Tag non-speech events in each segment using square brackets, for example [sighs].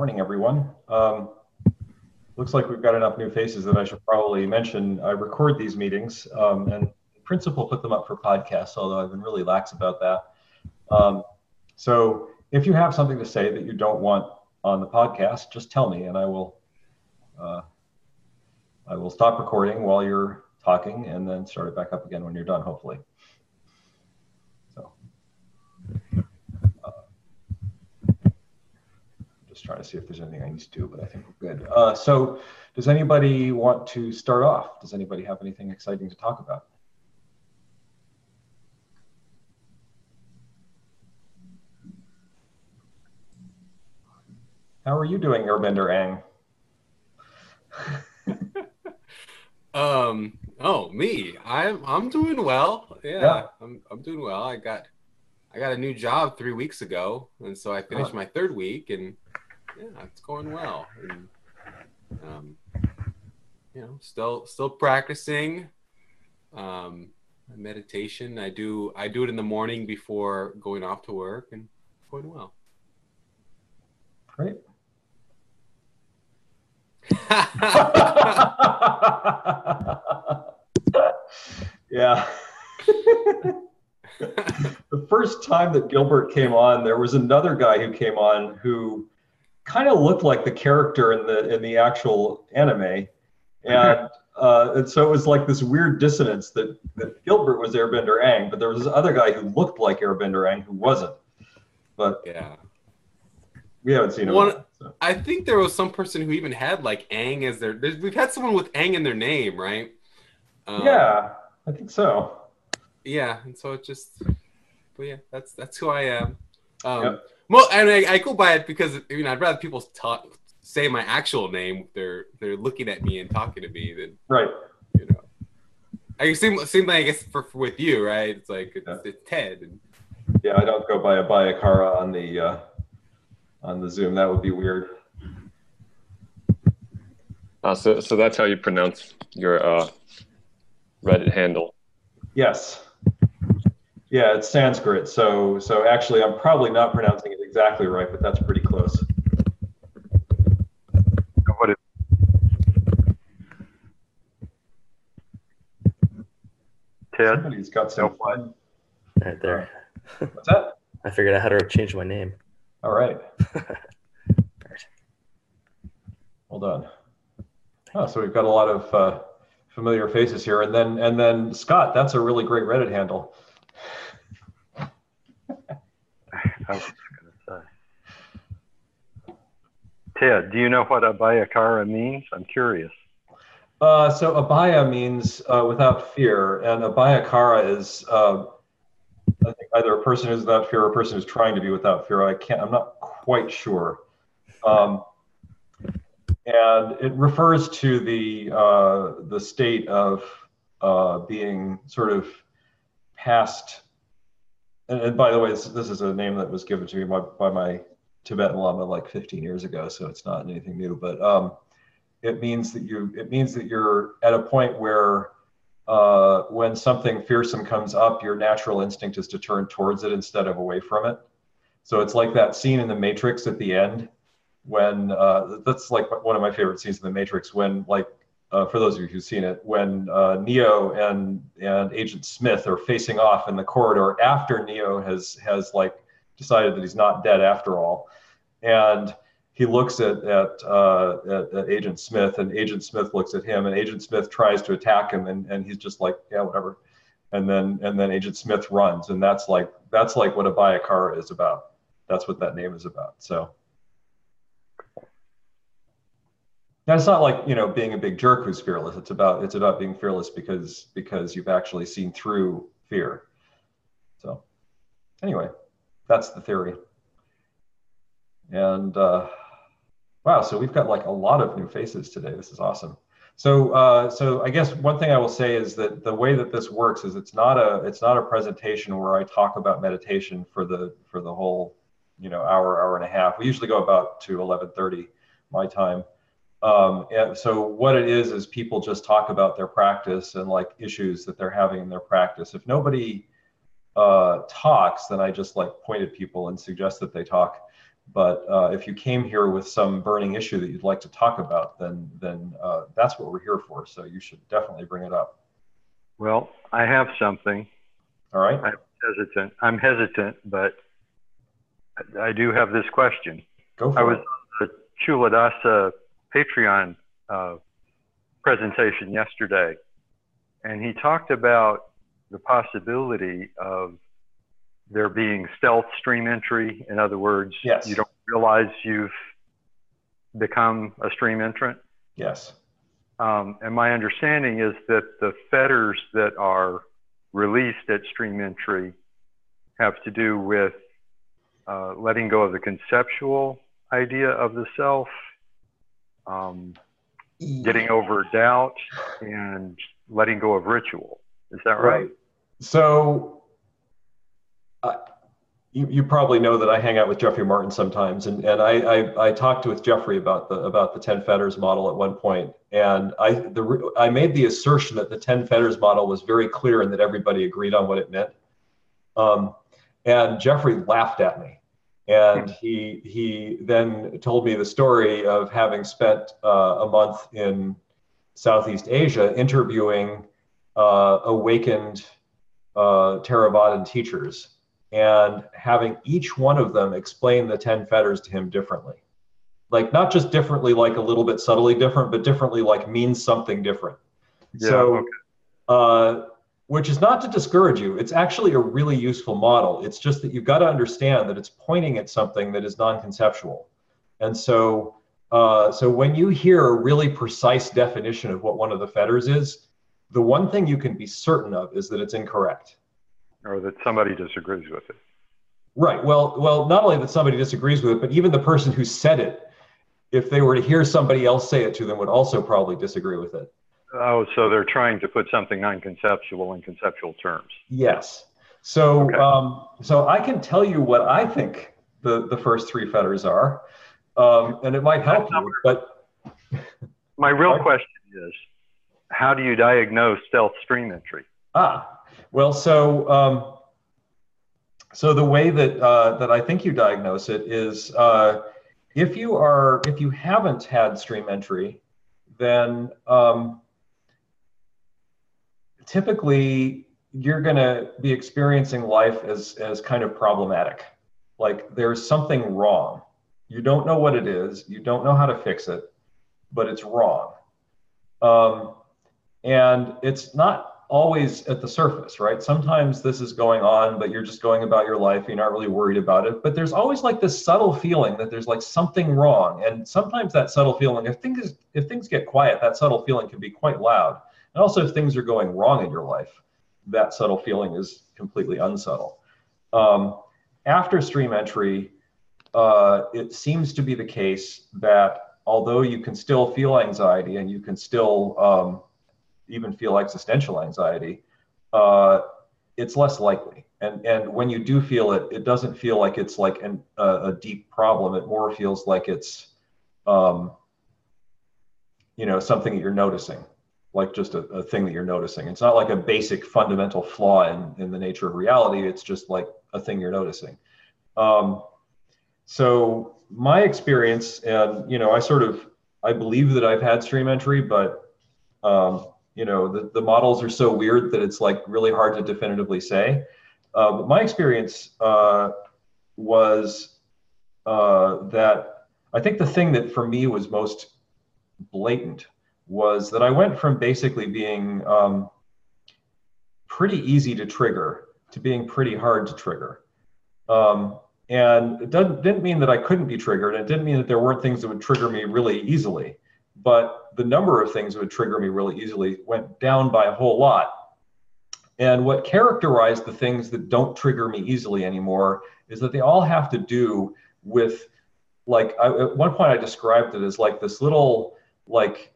Morning, everyone. Um, looks like we've got enough new faces that I should probably mention. I record these meetings um, and in principle put them up for podcasts, although I've been really lax about that. Um, so if you have something to say that you don't want on the podcast, just tell me and I will uh, I will stop recording while you're talking and then start it back up again when you're done, hopefully. Just trying to see if there's anything I need to do, but I think we're good. Uh, so does anybody want to start off? Does anybody have anything exciting to talk about? How are you doing, Airbender Aang? [laughs] um. Oh, me. I'm I'm doing well. Yeah, yeah, I'm I'm doing well. I got I got a new job three weeks ago, and so I finished oh. my third week, and yeah, it's going well. And, um, you know, still still practicing um, meditation. I do I do it in the morning before going off to work, and going well. Great. [laughs] yeah. [laughs] the first time that Gilbert came on, there was another guy who came on who kind of looked like the character in the in the actual anime, and [laughs] uh, and so it was like this weird dissonance that that Gilbert was Airbender Aang, but there was this other guy who looked like Airbender Aang who wasn't. But yeah, we haven't seen him. One, yet, so. I think there was some person who even had like Ang as their. We've had someone with Ang in their name, right? Um, yeah, I think so. Yeah, and so it just, but yeah, that's that's who I am. Um, yep. Well, and I, I, go by it because you know I'd rather people talk say my actual name. They're they're looking at me and talking to me than right. You know, I seem seem like I guess for, for with you, right? It's like it's, yeah. it's Ted. And... Yeah, I don't go by Abhayakara on the uh, on the Zoom. That would be weird. Uh, so so that's how you pronounce your uh, Reddit handle. Yes. Yeah, it's Sanskrit. So so actually, I'm probably not pronouncing it exactly right, but that's pretty close. What is? Ted. Somebody's got some fun. Right there. What's that? I figured out how to change my name. All right. [laughs] Hold on. Oh, so we've got a lot of uh, familiar faces here, and then and then Scott. That's a really great Reddit handle. I was going to say. Ted, do you know what abhayakara means? I'm curious. Uh, so abhaya means uh, without fear, and abhayakara is uh, I think either a person who's without fear or a person who's trying to be without fear. I can't. I'm not quite sure. Um, and it refers to the uh, the state of uh, being sort of past and, and by the way, this, this, is a name that was given to me by, by my Tibetan Lama like 15 years ago, so it's not anything new. But um, it means that you it means that you're at a point where uh, when something fearsome comes up, your natural instinct is to turn towards it instead of away from it. So it's like that scene in the Matrix at the end when uh, that's like one of my favorite scenes in the Matrix when like uh, for those of you who've seen it, when uh, Neo and and Agent Smith are facing off in the corridor after Neo has has like decided that he's not dead after all, and he looks at at, uh, at, at Agent Smith, and Agent Smith looks at him, and Agent Smith tries to attack him, and, and he's just like, yeah, whatever, and then and then Agent Smith runs, and that's like that's like what a Abhayakara is about. That's what that name is about. So. It's not like you know being a big jerk who's fearless. It's about it's about being fearless because because you've actually seen through fear. So anyway, that's the theory. And uh, wow, so we've got like a lot of new faces today. This is awesome. So uh, so I guess one thing I will say is that the way that this works is it's not a it's not a presentation where I talk about meditation for the for the whole you know hour hour and a half. We usually go about to 11:30 my time. Um, and so what it is is people just talk about their practice and like issues that they're having in their practice. If nobody uh, talks, then I just like point at people and suggest that they talk. But uh, if you came here with some burning issue that you'd like to talk about, then then uh, that's what we're here for. So you should definitely bring it up. Well, I have something. All right. I'm hesitant. I'm hesitant, but I- I do have this question. Go for I was it. on the Culadasa Patreon uh, presentation yesterday, and he talked about the possibility of there being stealth stream entry. In other words, Yes. you don't realize you've become a stream entrant. Yes. Um, and my understanding is that the fetters that are released at stream entry have to do with uh, letting go of the conceptual idea of the self, um, getting over doubt, and letting go of ritual. Is that right? Right. So, uh, you, you probably know that I hang out with Jeffrey Martin sometimes, and, and I, I, I talked with Jeffrey about the about the ten fetters model at one point, and I the I made the assertion that the ten fetters model was very clear and that everybody agreed on what it meant. Um, and Jeffrey laughed at me, and he he then told me the story of having spent uh, a month in Southeast Asia interviewing uh, awakened uh, Theravadan teachers and having each one of them explain the 10 fetters to him differently. Like, not just differently, like a little bit subtly different, but differently, like means something different. Yeah, so, okay. uh, which is not to discourage you. It's actually a really useful model. It's just that you've got to understand that it's pointing at something that is non-conceptual. And so, uh, so when you hear a really precise definition of what one of the fetters is, the one thing you can be certain of is that it's incorrect. Or that somebody disagrees with it. Right. Well, well, not only that somebody disagrees with it, but even the person who said it, if they were to hear somebody else say it to them, would also probably disagree with it. Oh, so they're trying to put something non-conceptual in conceptual terms. Yes. So, Okay. um, so I can tell you what I think the the first three fetters are, um, and it might help you. But [laughs] My real question is, how do you diagnose stealth stream entry? ah, well, so um, so the way that uh, that I think you diagnose it is uh, if you are if you haven't had stream entry, then um, typically you're going to be experiencing life as as kind of problematic. Like there's something wrong. You don't know what it is. You don't know how to fix it but it's wrong. Um, and it's not always at the surface right? Sometimes this is going on but you're just going about your life. You're not really worried about it. But there's always like this subtle feeling that there's like something wrong. And sometimes that subtle feeling if things if things get quiet that subtle feeling can be quite loud and also if things are going wrong in your life that subtle feeling is completely unsubtle um, after stream entry uh, it seems to be the case that although you can still feel anxiety and you can still um, even feel existential anxiety, uh, it's less likely. And and when you do feel it, it doesn't feel like it's like an, a, a deep problem. It more feels like it's, um, you know, something that you're noticing, like just a, a thing that you're noticing. It's not like a basic fundamental flaw in in the nature of reality. It's just like a thing you're noticing. Um, so my experience, and you know, I sort of I believe that I've had stream entry, but um, you know, the, the models are so weird that it's like really hard to definitively say. Uh, but my experience uh, was uh, that I think the thing that for me was most blatant was that I went from basically being um, pretty easy to trigger to being pretty hard to trigger. Um, and it didn't mean that I couldn't be triggered. It didn't mean that there weren't things that would trigger me really easily. But the number of things that would trigger me really easily went down by a whole lot. And what characterized the things that don't trigger me easily anymore is that they all have to do with, like, I, at one point I described it as like this little, like,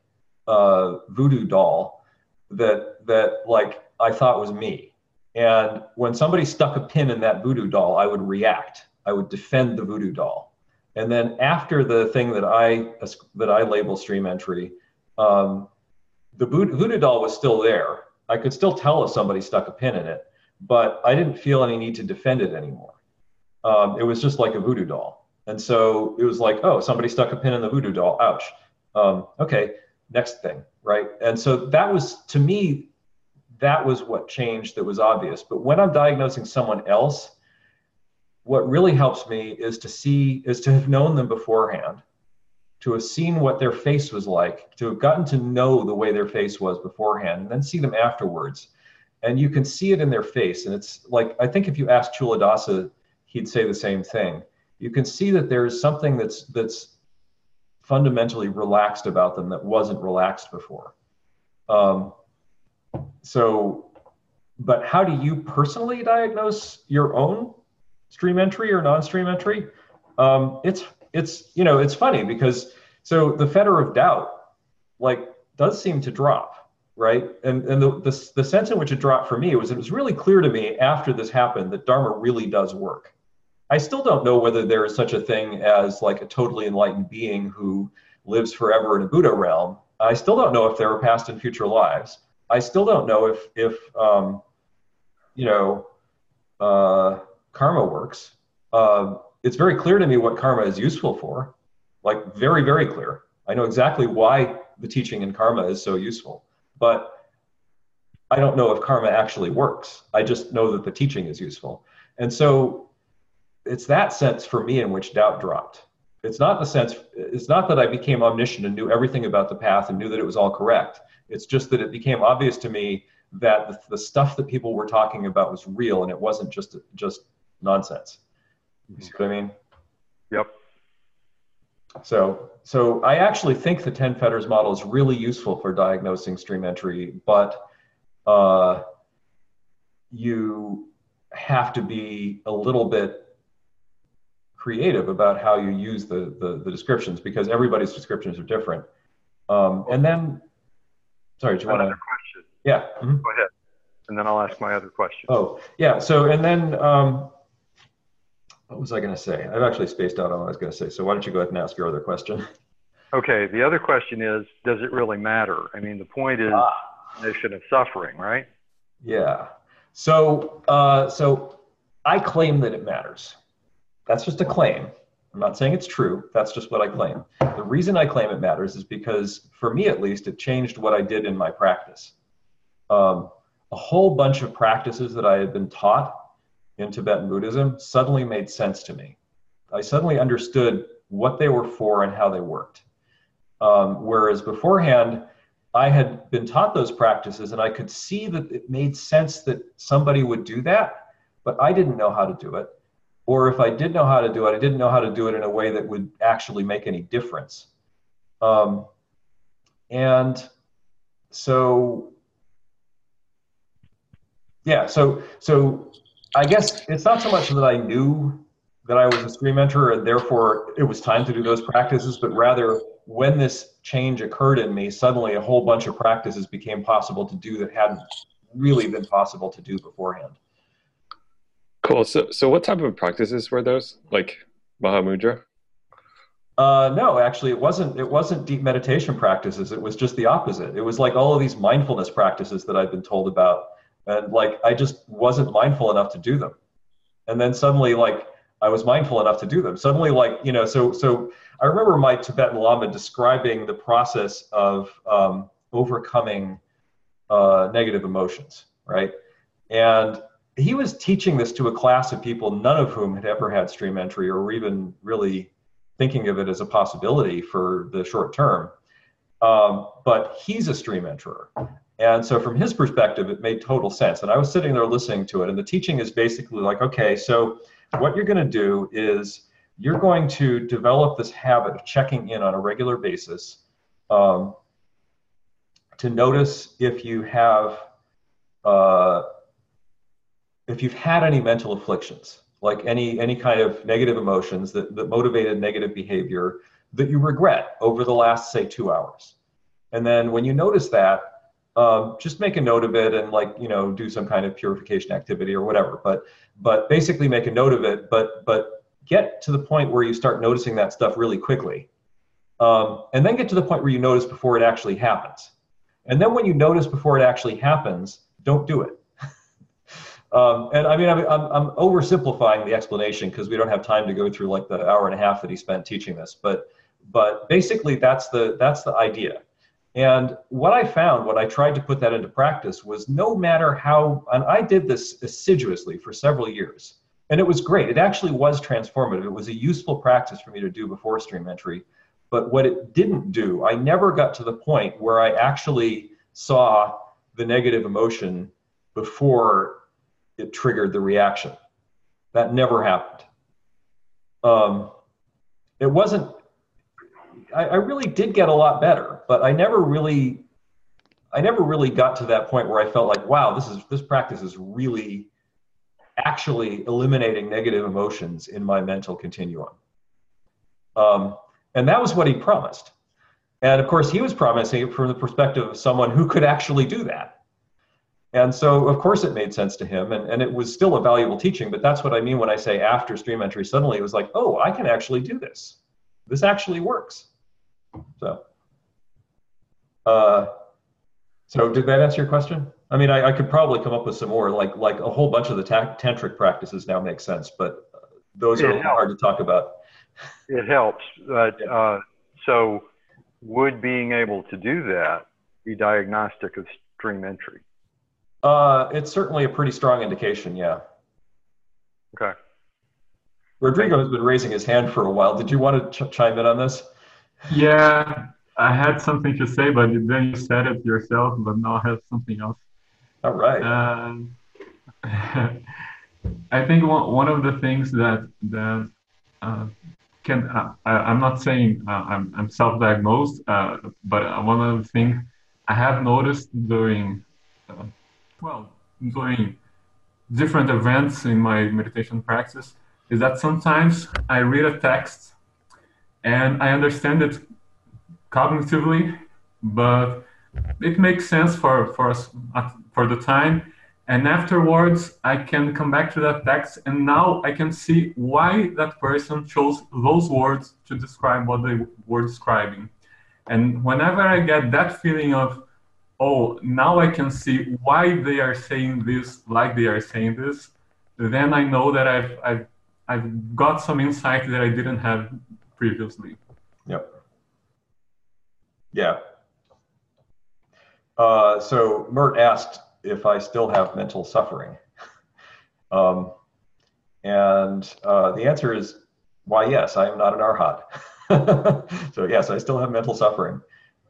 uh, voodoo doll that that like I thought was me. And when somebody stuck a pin in that voodoo doll, I would react. I would defend the voodoo doll. And then after the thing that I that I label stream entry, um, the voodoo doll was still there. I could still tell if somebody stuck a pin in it, but I didn't feel any need to defend it anymore. Um, it was just like a voodoo doll. And so it was like, oh, somebody stuck a pin in the voodoo doll. Ouch. Um, okay, next thing, right? And so that was, to me, that was what changed that was obvious. But when I'm diagnosing someone else, what really helps me is to see, is to have known them beforehand, to have seen what their face was like, to have gotten to know the way their face was beforehand, and then see them afterwards. And you can see it in their face. And it's like, I think if you ask Culadasa, he'd say the same thing. You can see that there's something that's that's fundamentally relaxed about them that wasn't relaxed before. Um, so, but how do you personally diagnose your own stream entry or non-stream entry? Um, it's it's you know it's funny because so the fetter of doubt like does seem to drop right and and the, the the sense in which it dropped for me was it was really clear to me after this happened that dharma really does work I still don't know whether there is such a thing as like a totally enlightened being who lives forever in a Buddha realm. I still don't know if there are past and future lives. I still don't know if if um, you know uh, karma works. Uh, it's very clear to me what karma is useful for, like very very clear. I know exactly why the teaching in karma is so useful, but I don't know if karma actually works. I just know that the teaching is useful, and so it's that sense for me in which doubt dropped. It's not the sense, it's not that I became omniscient and knew everything about the path and knew that it was all correct. It's just that it became obvious to me that the, the stuff that people were talking about was real and it wasn't just just nonsense. You see what I mean? Yep. So, so I actually think the 10 fetters model is really useful for diagnosing stream entry, but uh, you have to be a little bit creative about how you use the, the, the descriptions because everybody's descriptions are different. Um, and then, sorry, do you want to? question. Yeah. mhm. Go ahead. And then I'll ask my other question. Oh, yeah. So, and then, um, what was I going to say? I've actually spaced out on what I was going to say. So why don't you go ahead and ask your other question? [laughs] Okay. The other question is, does it really matter? I mean, the point is Ah. definition of suffering, right? Yeah. So, uh, so I claim that it matters. That's just a claim. I'm not saying it's true. That's just what I claim. The reason I claim it matters is because, for me at least, it changed what I did in my practice. Um, a whole bunch of practices that I had been taught in Tibetan Buddhism suddenly made sense to me. I suddenly understood what they were for and how they worked. Um, whereas beforehand, I had been taught those practices and I could see that it made sense that somebody would do that, but I didn't know how to do it. Or if I did know how to do it, I didn't know how to do it in a way that would actually make any difference. Um, and so, yeah, so so I guess it's not so much that I knew that I was a stream and therefore it was time to do those practices, but rather when this change occurred in me, suddenly a whole bunch of practices became possible to do that hadn't really been possible to do beforehand. Cool. So, so what type of practices were those? Like Mahamudra? Uh, no, actually, it wasn't. It wasn't deep meditation practices. It was just the opposite. It was like all of these mindfulness practices that I've been told about, and like I just wasn't mindful enough to do them. And then suddenly, like I was mindful enough to do them. Suddenly, like you know, so so I remember my Tibetan Lama describing the process of um, overcoming uh, negative emotions, right? And he was teaching this to a class of people, none of whom had ever had stream entry or even really thinking of it as a possibility for the short term. Um, but he's a stream enterer. And so, from his perspective, it made total sense. And I was sitting there listening to it. And the teaching is basically like, okay, so what you're going to do is you're going to develop this habit of checking in on a regular basis um, to notice if you have. Uh, if you've had any mental afflictions, like any any kind of negative emotions that, that motivated negative behavior that you regret over the last say two hours, and then when you notice that, um, just make a note of it and like you know do some kind of purification activity or whatever. But but basically make a note of it. But but get to the point where you start noticing that stuff really quickly, um, and then get to the point where you notice before it actually happens. And then when you notice before it actually happens, don't do it Um, and I mean, I'm, I'm, I'm oversimplifying the explanation because we don't have time to go through like the hour and a half that he spent teaching this. But but basically, that's the that's the idea. And what I found when I tried to put that into practice was no matter how, and I did this assiduously for several years, and it was great. It actually was transformative. It was a useful practice for me to do before stream entry. But what it didn't do, I never got to the point where I actually saw the negative emotion before it triggered the reaction. That never happened. Um, it wasn't, I, I really did get a lot better, but I never really, I never really got to that point where I felt like, wow, this is, this practice is really actually eliminating negative emotions in my mental continuum. Um, and that was what he promised. And of course, he was promising it from the perspective of someone who could actually do that. And so, of course, it made sense to him, and, and it was still a valuable teaching. But that's what I mean when I say after stream entry, suddenly it was like, oh, I can actually do this. This actually works. So, uh, so did that answer your question? I mean, I, I, could probably come up with some more, like like a whole bunch of the ta- tantric practices now make sense, but those it are helps. hard to talk about. It helps, but uh, so would being able to do that be diagnostic of stream entry? Uh, it's certainly a pretty strong indication, yeah. Okay. Rodrigo has been raising his hand for a while. Did you want to ch- chime in on this? Yeah, I had something to say, but then you said it yourself, but now I have something else. All right. Um, [laughs] I think one, one of the things that that uh, can uh, I, am not saying uh, I'm, I'm self-diagnosed, uh, but one of the things I have noticed during uh, well, doing different events in my meditation practice is that sometimes I read a text and I understand it cognitively, but it makes sense for for for the time. And afterwards, I can come back to that text, and now I can see why that person chose those words to describe what they were describing. And whenever I get that feeling of oh, now I can see why they are saying this like they are saying this, then I know that I've, I've, I've got some insight that I didn't have previously. Yep. Yeah. Uh, so Mert asked if I still have mental suffering. [laughs] um, and uh, the answer is, why, yes, I am not an arhat. [laughs] so yes, I still have mental suffering.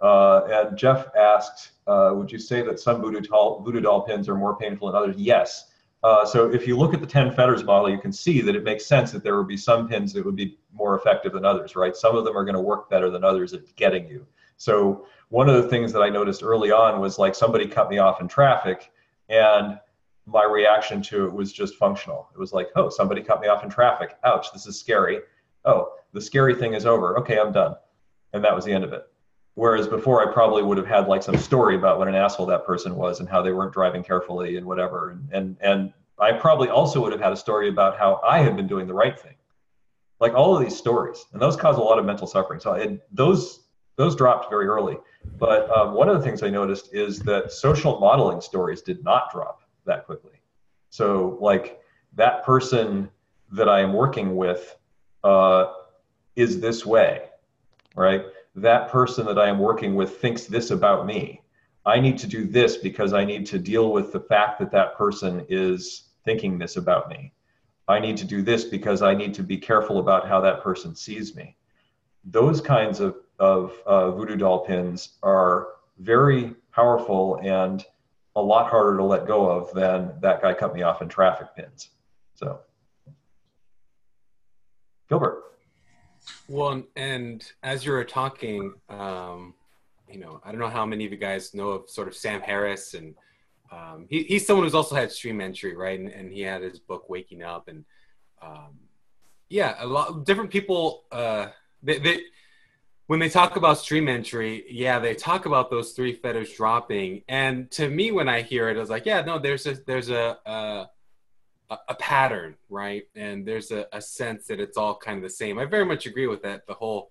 Uh, and Jeff asked, uh, would you say that some voodoo doll, voodoo doll pins are more painful than others? Yes. Uh, so if you look at the 10 fetters model, you can see that it makes sense that there would be some pins that would be more effective than others, right? Some of them are going to work better than others at getting you. So one of the things that I noticed early on was like somebody cut me off in traffic and my reaction to it was just functional. It was like, oh, somebody cut me off in traffic. Ouch, this is scary. Oh, the scary thing is over. Okay, I'm done. And that was the end of it. Whereas before, I probably would have had like some story about what an asshole that person was and how they weren't driving carefully and whatever. And and and I probably also would have had a story about how I had been doing the right thing. Like all of these stories, and those cause a lot of mental suffering. So it, those those dropped very early. But um, one of the things I noticed is that social modeling stories did not drop that quickly. So like that person that I am working with uh, is this way, right? That person that I am working with thinks this about me. I need to do this because I need to deal with the fact that that person is thinking this about me. I need to do this because I need to be careful about how that person sees me. Those kinds of, of uh, voodoo doll pins are very powerful and a lot harder to let go of than that guy cut me off in traffic pins. So, Gilbert. Well, and as you were talking, um, you know, I don't know how many of you guys know of sort of Sam Harris, and um, he, he's someone who's also had stream entry, right? And, and he had his book Waking Up, and um, yeah, a lot different people. Uh, they, they when they talk about stream entry, yeah, they talk about those three fetters dropping, and to me, when I hear it, I was like, yeah, no, there's a there's a, a a, a pattern, right? And there's a, a, sense that it's all kind of the same. I very much agree with that. The whole,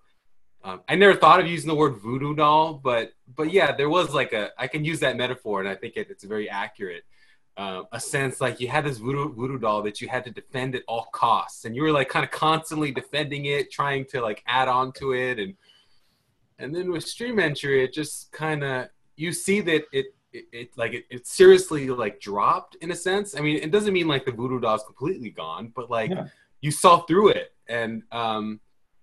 um, I never thought of using the word voodoo doll, but but yeah, there was like a I can use that metaphor, and I think it, it's very accurate. uh, a sense like you had this voodoo, voodoo doll that you had to defend at all costs, and you were like kind of constantly defending it, trying to like add on to it, and and then with stream entry, it just kind of you see that it it, it like it, it seriously like dropped in a sense. I mean, it doesn't mean like the voodoo doll is completely gone, but like Yeah. you saw through it, and um,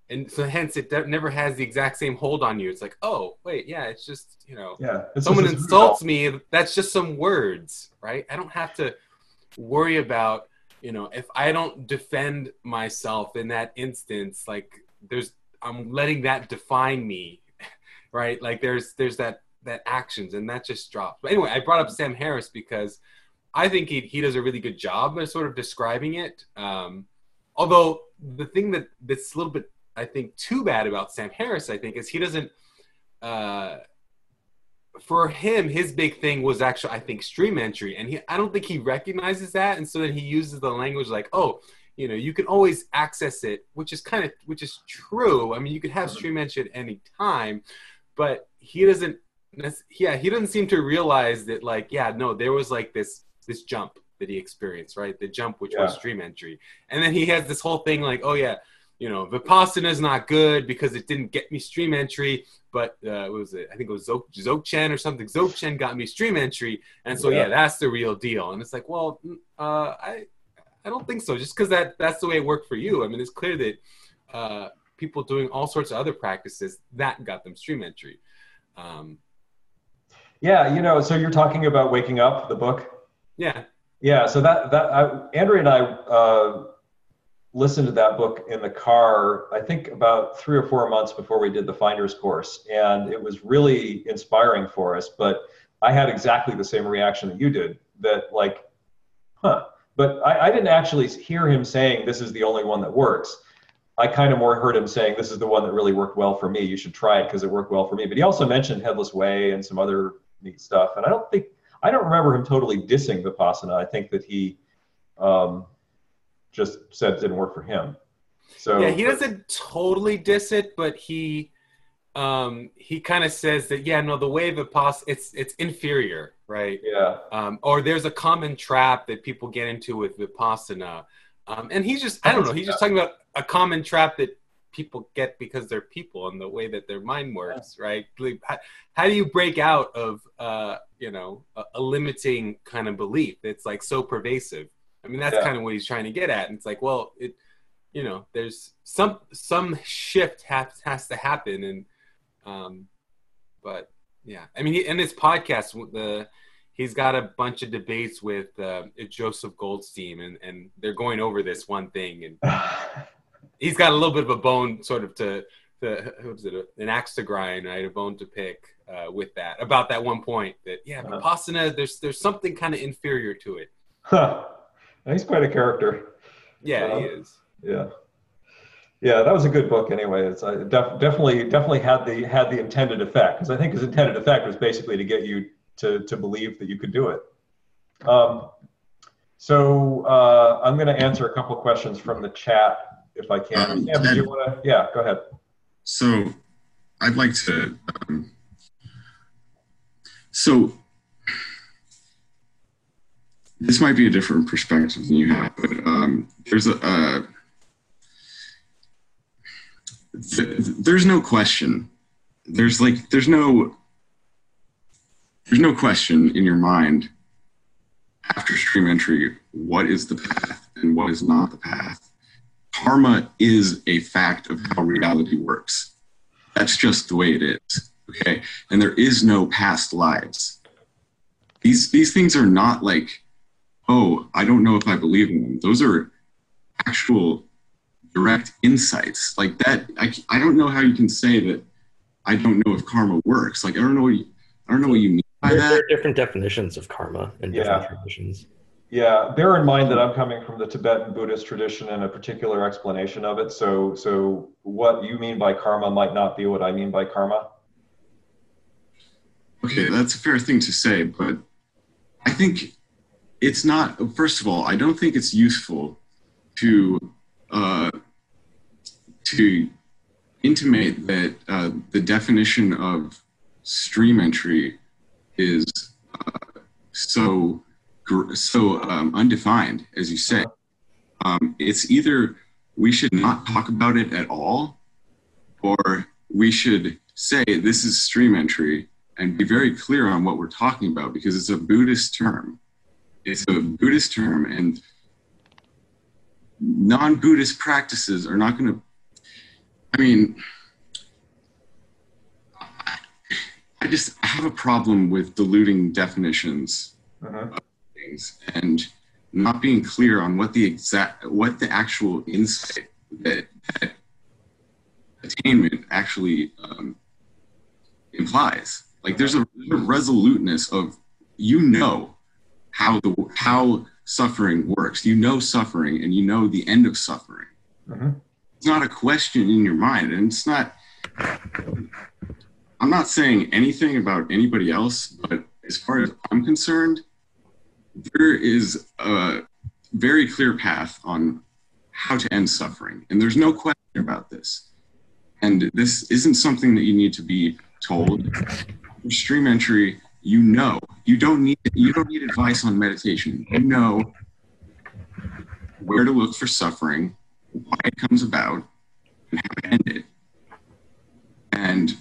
and so hence it de- never has the exact same hold on you. It's like, oh wait, yeah, it's just you know, Yeah. Someone insults me, that's just some words, right? I don't have to worry about you know if I don't defend myself in that instance, like there's I'm letting that define me, [laughs] right? Like there's there's that that actions and that just drops. But anyway, I brought up Sam Harris because I think he he does a really good job of sort of describing it. Um, although the thing that that's a little bit I think too bad about Sam Harris, I think, is he doesn't. Uh, for him, his big thing was actually, I think, stream entry, and he I don't think he recognizes that, and so then he uses the language like, oh, you know, you can always access it, which is kind of which is true. I mean, you could have stream entry at any time, but he doesn't. Yeah, he doesn't seem to realize that, like, yeah, no, there was like this this jump that he experienced, right? The jump, which was Yeah. stream entry, and then he has this whole thing like, oh yeah, you know, Vipassana is not good because it didn't get me stream entry, but uh, what was it? I think it was Zok- Dzogchen or something. Dzogchen got me stream entry, and so yeah. Yeah. that's the real deal. And it's like, well, uh, I I don't think so. Just because that that's the way it worked for you. I mean, it's clear that uh, people doing all sorts of other practices that got them stream entry. Um, Yeah, you know, so you're talking about waking up, the book. yeah, Yeah, so that that I, Andrea and I uh, listened to that book in the car. I think about three or four months before we did the Finders course, and it was really inspiring for us. But I had exactly the same reaction that you did. That like, huh? But I, I didn't actually hear him saying this is the only one that works. I kind of more heard him saying this is the one that really worked well for me. You should try it because it worked well for me. But he also mentioned Headless Way and some other neat stuff. And I don't think I don't remember him totally dissing Vipassana. I think that he um, just said it didn't work for him. So yeah, he doesn't totally diss it, but he um, he kind of says that yeah, no, the way Vipassana it's it's inferior, right? Yeah, um, or there's a common trap that people get into with vipassana um, and he's just i don't know he's just talking about a common trap that people get because they're people and the way that their mind works right? Like, how, how do you break out of uh, you know a, a limiting kind of belief that's like so pervasive? I mean that's Yeah. kind of what he's trying to get at and it's like well it you know there's some some shift has has to happen and um but yeah. I mean he, in his podcast the he's got a bunch of debates with uh, Joseph Goldstein, and, and they're going over this one thing, and [sighs] [sighs] [sighs] he's got a little bit of a bone, sort of to, to what it, an axe to grind, right? A bone to pick uh, with that about that one point that yeah, Uh-huh. Vipassana, there's there's something kind of inferior to it. Huh. he's quite a character. Yeah, he Uh, is. Yeah, yeah, that was a good book. Anyway, it's I def- definitely definitely had the had the intended effect because I think his intended effect was basically to get you to to believe that you could do it. Um, so uh, I'm going to answer a couple questions from the chat if I can. Um, do you want to? Yeah, go ahead. So I'd like to. Um, so this might be a different perspective than you have, but um, there's a. Uh, th- there's no question. There's like there's no. There's no question in your mind after stream entry what is the path and what is not the path karma is a fact of how reality works. That's just the way it is. Okay. And there is no past lives. These these things are not like, oh, I don't know if I believe in them. Those are actual direct insights. Like that, I, I don't know how you can say that I don't know if karma works. Like I don't know what you, I don't know what you mean by There, there that. are different definitions of karma in different Yeah. traditions. Yeah, bear in mind that I'm coming from the Tibetan Buddhist tradition and a particular explanation of it. So, so what you mean by karma might not be what I mean by karma. Okay, that's a fair thing to say, but I think it's not. First of all, I don't think it's useful to uh, to intimate that uh, the definition of stream entry is uh, so so um, undefined, as you say. Um, it's either we should not talk about it at all, or we should say this is stream entry and be very clear on what we're talking about because it's a Buddhist term. It's a Buddhist term, and non Buddhist practices are not going to. I mean, I just have a problem with diluting definitions Uh-huh. Things and not being clear on what the exact what the actual insight that, that attainment actually um, implies. Like there's a, a resoluteness of you know how the how suffering works. You know suffering and you know the end of suffering. Mhm. It's not a question in your mind, and it's not. I'm not saying anything about anybody else, but as far as I'm concerned, there is a very clear path on how to end suffering, and there's no question about this. And this isn't something that you need to be told. For stream entry, you know. You don't need you don't need advice on meditation. You know where to look for suffering, why it comes about, and how to end it. And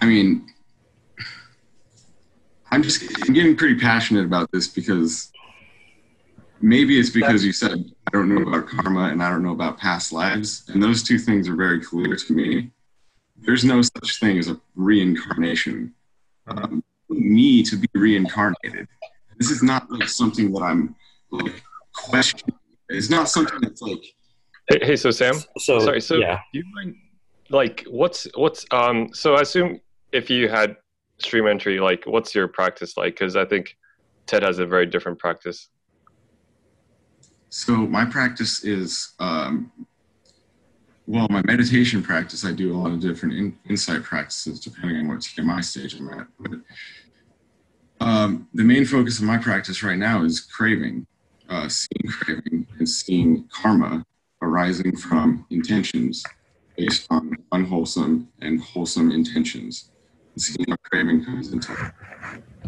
I mean, I'm just I'm getting pretty passionate about this because maybe it's because you said I don't know about karma and I don't know about past lives, and those two things are very clear to me. There's no such thing as a reincarnation. Um, me to be reincarnated. This is not like something that I'm like questioning. It's not something that's like Hey, hey so Sam, So, sorry. So yeah, do you mind, like, what's what's um? So I assume if you had stream entry, like, what's your practice like? Because I think Ted has a very different practice. So my practice is, um, well, my meditation practice. I do a lot of different in, insight practices depending on what TMI stage I'm at. But um, the main focus of my practice right now is craving, uh, seeing craving and seeing karma arising from intentions based on unwholesome and wholesome intentions. How craving comes into it.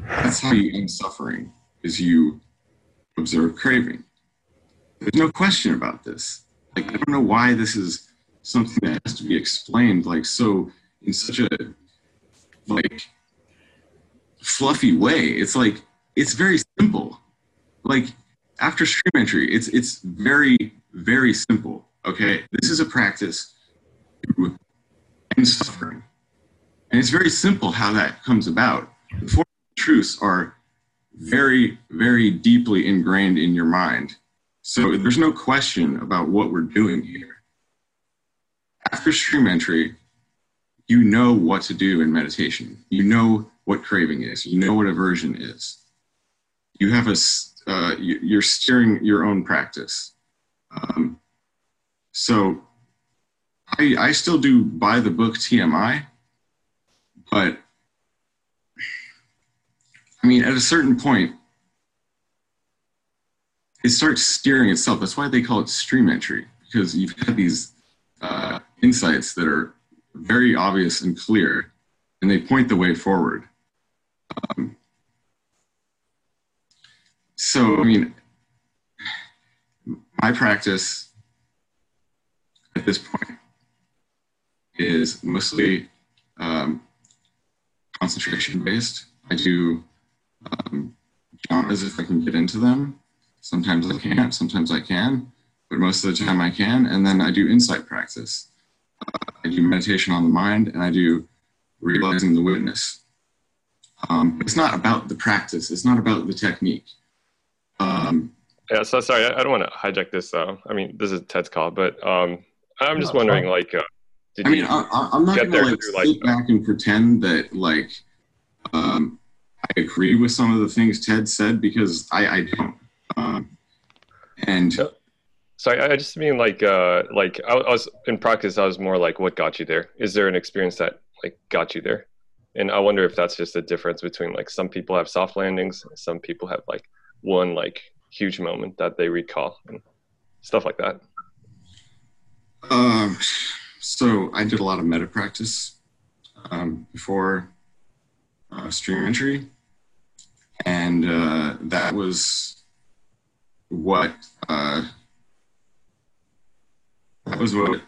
That's how you end suffering. Is you observe craving. There's no question about this. Like I don't know why this is something that has to be explained like so in such a like fluffy way. It's like it's very simple. Like after stream entry, it's it's very very simple. Okay, this is a practice to end suffering, and it's very simple how that comes about. The four truths are very very deeply ingrained in your mind. So there's no question about what we're doing here. After stream entry, you know what to do in meditation. You know what craving is. You know what aversion is. You have a, uh, you- you're steering your own practice. Um, so I, I still do buy the book TMI, but I mean, at a certain point, it starts steering itself. That's why they call it stream entry because you've had these uh, insights that are very obvious and clear, and they point the way forward. Um, so, I mean, my practice at this point is mostly um, concentration based. I do um, jhanas if I can get into them. Sometimes I can't, sometimes I can, but most of the time I can. And then I do insight practice. Uh, I do meditation on the mind and I do realizing the witness. Um, it's not about the practice, it's not about the technique. Um, Yeah. So sorry, I, I don't want to hijack this. though. I mean, this is Ted's call, but um, I'm just wondering, like, uh, did I mean. I, I- I'm not get gonna like through, like, sit back and pretend that like um, I agree with some of the things Ted said because I, I don't. Um, and so, Sorry, I I just mean like uh like I, I was in practice I was more like what got you there? Is there an experience that like got you there? And I wonder if that's just a difference between like some people have soft landings, some people have like one like huge moment that they recall and stuff like that. um, so I did a lot of metta practice um, before uh, stream entry, and uh, that was what uh, that was what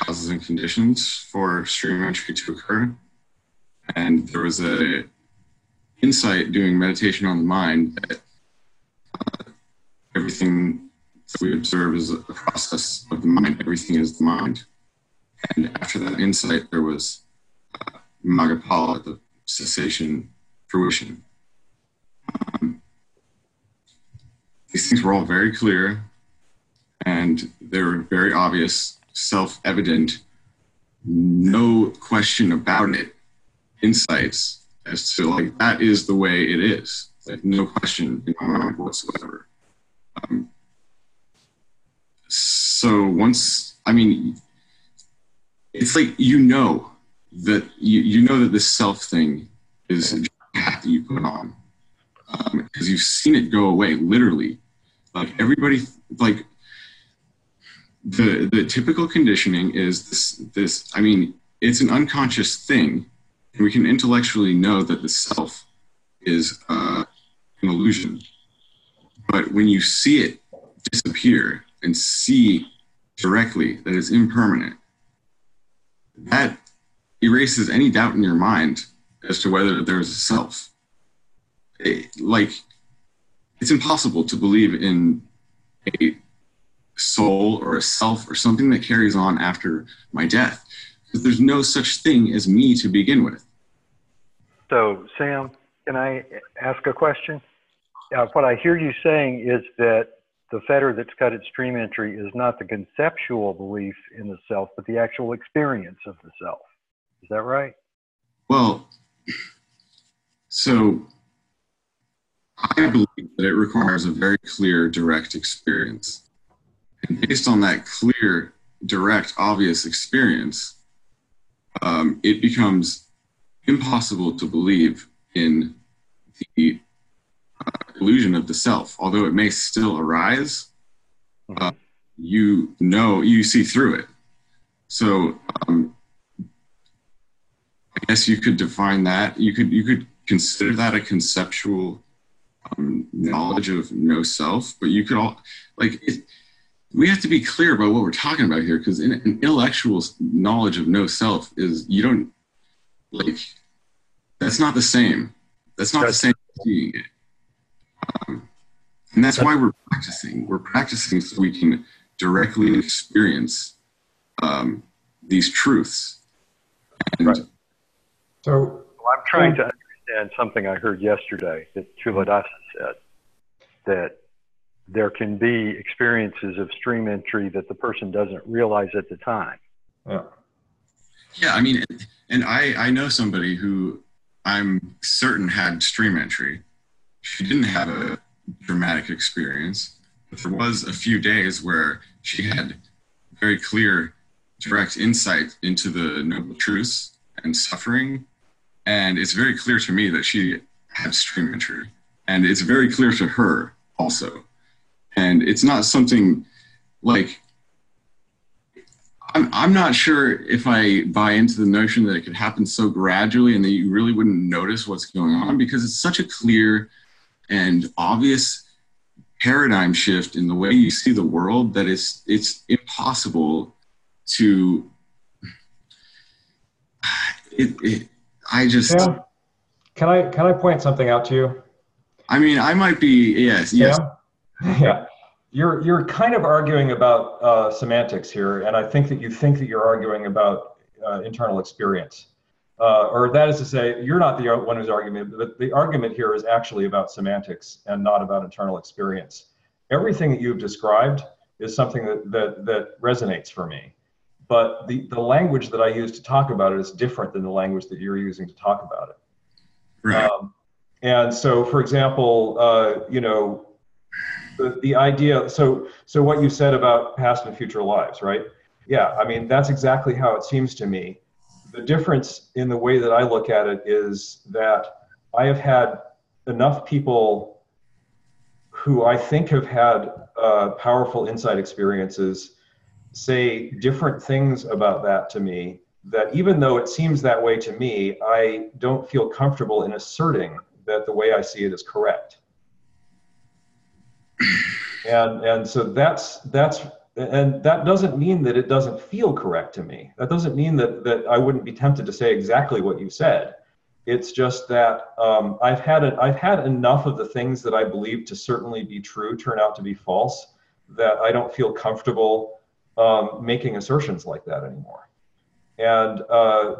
causes and conditions for stream entry to occur. And there was a insight doing meditation on the mind that uh, everything that we observe is a process of the mind. Everything is the mind. And after that insight, there was uh, Maggaphala, the cessation fruition. Um, these things were all very clear and they were very obvious, self evident, no question about it, insights as to like that is the way it is. Like, no question in my mind whatsoever. Um, so once, I mean, it's like you know that you, you know that this self thing is a hat that you put on because um, you've seen it go away literally. Like everybody, like the the typical conditioning is this this. I mean, it's an unconscious thing, and we can intellectually know that the self is uh, an illusion. But when you see it disappear and see directly that it's impermanent, that erases any doubt in your mind as to whether there's a self. It, like, it's impossible to believe in a soul or a self or something that carries on after my death because there's no such thing as me to begin with. So, Sam, can I ask a question? Uh, what I hear you saying is that the fetter that's cut at stream entry is not the conceptual belief in the self, but the actual experience of the self. Is that right? Well, so I believe that it requires a very clear, direct experience. And based on that clear, direct, obvious experience, um, it becomes impossible to believe in the illusion of the self. Although it may still arise, uh, you know, you see through it. So um, I guess you could define that. You could you could consider that a conceptual um, knowledge of no self, but you could all like it, we have to be clear about what we're talking about here because an intellectual knowledge of no self is you don't like that's not the same that's not the same seeing it and that's why we're practicing we're practicing so we can directly experience um, these truths and right. so well, i'm trying to understand something i heard yesterday that Culadasa said that there can be experiences of stream entry that the person doesn't realize at the time. Yeah. Yeah, I mean, and I I know somebody who I'm certain had stream entry. She didn't have a dramatic experience, but there was a few days where she had very clear, direct insight into the noble truths and suffering, and it's very clear to me that she had stream entry, and it's very clear to her also. And it's not something like I'm, I'm not sure if I buy into the notion that it could happen so gradually and that you really wouldn't notice what's going on because it's such a clear and obvious paradigm shift in the way you see the world that it's it's impossible to it, it I just yeah. can I can I point something out to you? I mean I might be yes yes [laughs] yeah, you're you're kind of arguing about uh, semantics here, and I think that you think that you're arguing about uh, internal experience, uh, or that is to say, you're not the one who's arguing, but the argument here is actually about semantics and not about internal experience. Everything that you've described is something that that, that resonates for me, but the the language that I use to talk about it is different than the language that you're using to talk about it. Right. Um, and so, for example, uh, you know the, the idea so so what you said about past and future lives right yeah i mean that's exactly how it seems to me the difference in the way that i look at it is that i have had enough people who i think have had uh, powerful insight experiences say different things about that to me that even though it seems that way to me i don't feel comfortable in asserting that the way I see it is correct. And and so that's that's and that doesn't mean that it doesn't feel correct to me. That doesn't mean that that I wouldn't be tempted to say exactly what you said. It's just that um, I've had a, I've had enough of the things that I believe to certainly be true turn out to be false that I don't feel comfortable um, making assertions like that anymore. And uh,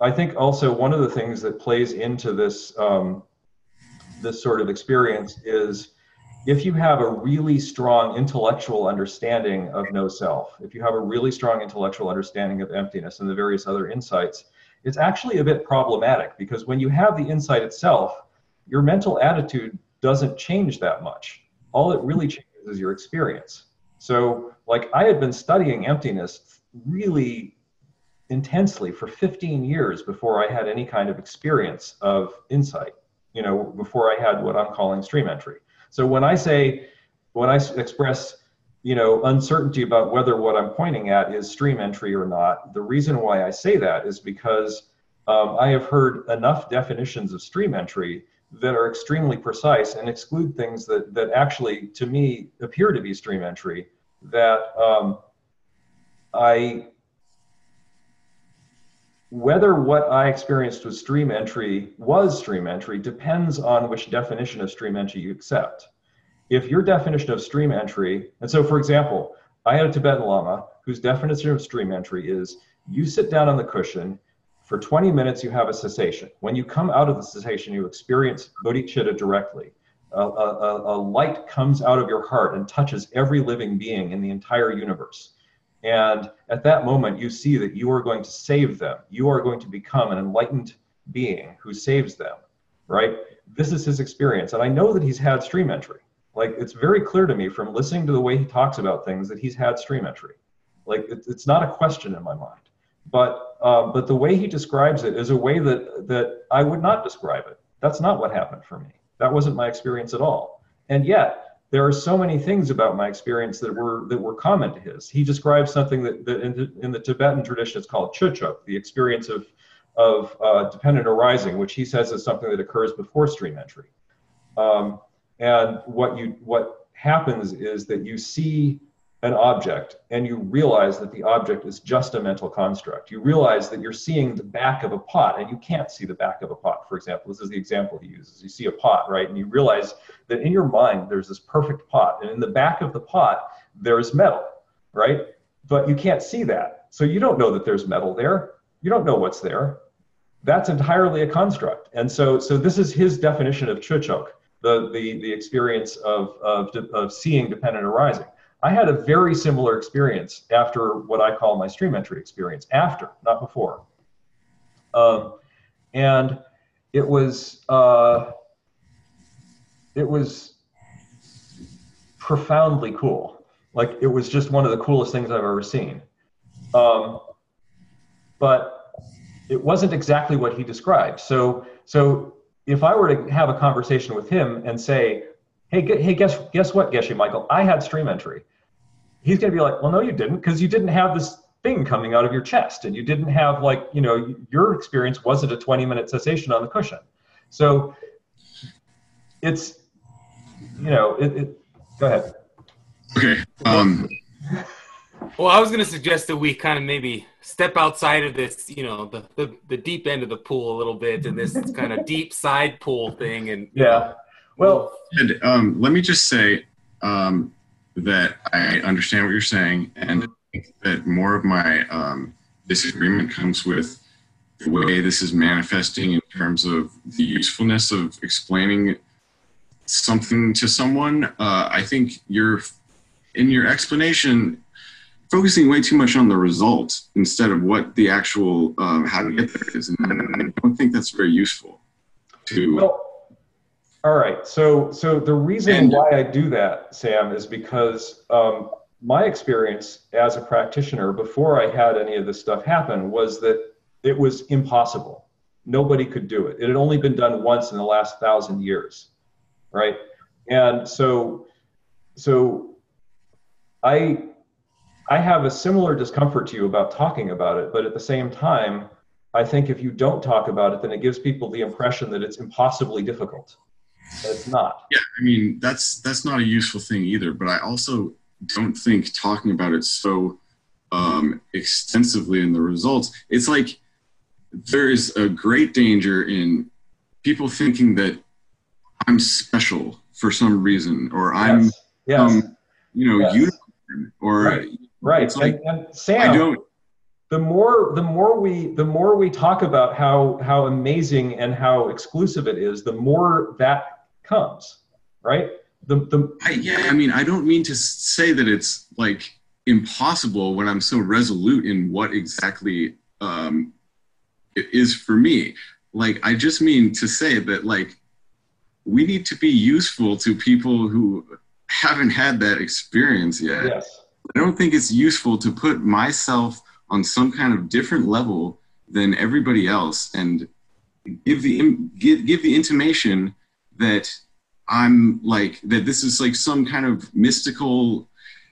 I think also one of the things that plays into this um, this sort of experience is if you have a really strong intellectual understanding of no self, if you have a really strong intellectual understanding of emptiness and the various other insights, it's actually a bit problematic because when you have the insight itself, your mental attitude doesn't change that much. All it really changes is your experience. So, like, I had been studying emptiness really intensely for 15 years before I had any kind of experience of insight, you know, before I had what I'm calling stream entry. So when I say, when I express, you know, uncertainty about whether what I'm pointing at is stream entry or not, the reason why I say that is because um, I have heard enough definitions of stream entry that are extremely precise and exclude things that, that actually, to me, appear to be stream entry that um, I whether what I experienced with stream entry was stream entry depends on which definition of stream entry you accept. If your definition of stream entry, and so for example, I had a Tibetan Lama whose definition of stream entry is you sit down on the cushion, for 20 minutes you have a cessation. When you come out of the cessation, you experience bodhicitta directly. A, a, a light comes out of your heart and touches every living being in the entire universe. And at that moment, you see that you are going to save them. You are going to become an enlightened being who saves them, right? This is his experience. And I know that he's had stream entry. Like, it's very clear to me from listening to the way he talks about things that he's had stream entry. Like, it, it's not a question in my mind. But, uh, but the way he describes it is a way that, that I would not describe it. That's not what happened for me. That wasn't my experience at all. And yet, there are so many things about my experience that were that were common to his. He describes something that, that in, the, in the Tibetan tradition is called chuchuk, the experience of of uh, dependent arising, which he says is something that occurs before stream entry. Um, and what you what happens is that you see an object and you realize that the object is just a mental construct. You realize that you're seeing the back of a pot and you can't see the back of a pot, for example. This is the example he uses. You see a pot, right? And you realize that in your mind there's this perfect pot, and in the back of the pot there's metal, right? But you can't see that. So you don't know that there's metal there. You don't know what's there. That's entirely a construct. And so so this is his definition of chuchuk, the the the experience of of, of seeing dependent arising I had a very similar experience after what I call my stream entry experience, after, not before. Um, and it was uh, it was profoundly cool. Like it was just one of the coolest things I've ever seen. Um, but it wasn't exactly what he described. So so if I were to have a conversation with him and say, hey, hey, guess guess what, Geshe Michael, I had stream entry. He's going to be like, well, no, you didn't, because you didn't have this thing coming out of your chest, and you didn't have like, you know, your experience wasn't a 20 minute cessation on the cushion. So it's, you know, it. it go ahead. Okay. Um, well, I was going to suggest that we kind of maybe step outside of this, you know, the, the, the deep end of the pool a little bit and this kind of deep side pool thing. And yeah. Well, and, um, let me just say um, that I understand what you're saying, and that more of my um, disagreement comes with the way this is manifesting in terms of the usefulness of explaining something to someone. Uh, I think you're in your explanation focusing way too much on the result instead of what the actual um, how to get there is, and I don't think that's very useful. To well, all right. So, so the reason and, why I do that, Sam, is because um, my experience as a practitioner before I had any of this stuff happen was that it was impossible. Nobody could do it. It had only been done once in the last thousand years, right? And so, so I, I have a similar discomfort to you about talking about it, but at the same time, I think if you don't talk about it, then it gives people the impression that it's impossibly difficult. It's not. Yeah, I mean that's that's not a useful thing either. But I also don't think talking about it so um, extensively in the results, it's like there is a great danger in people thinking that I'm special for some reason, or I'm, yes. yes. um, you know, Yes. unicorn, or Right. Right. Like, and, and I Sam, don't. the more the more we the more we talk about how how amazing and how exclusive it is, the more that comes. Right. The the I, yeah, I mean, I don't mean to say that it's like impossible when I'm so resolute in what exactly um, it is for me. Like, I just mean to say that, like, we need to be useful to people who haven't had that experience yet. yes. I don't think it's useful to put myself on some kind of different level than everybody else and give the give, give the intimation that I'm like that this is like some kind of mystical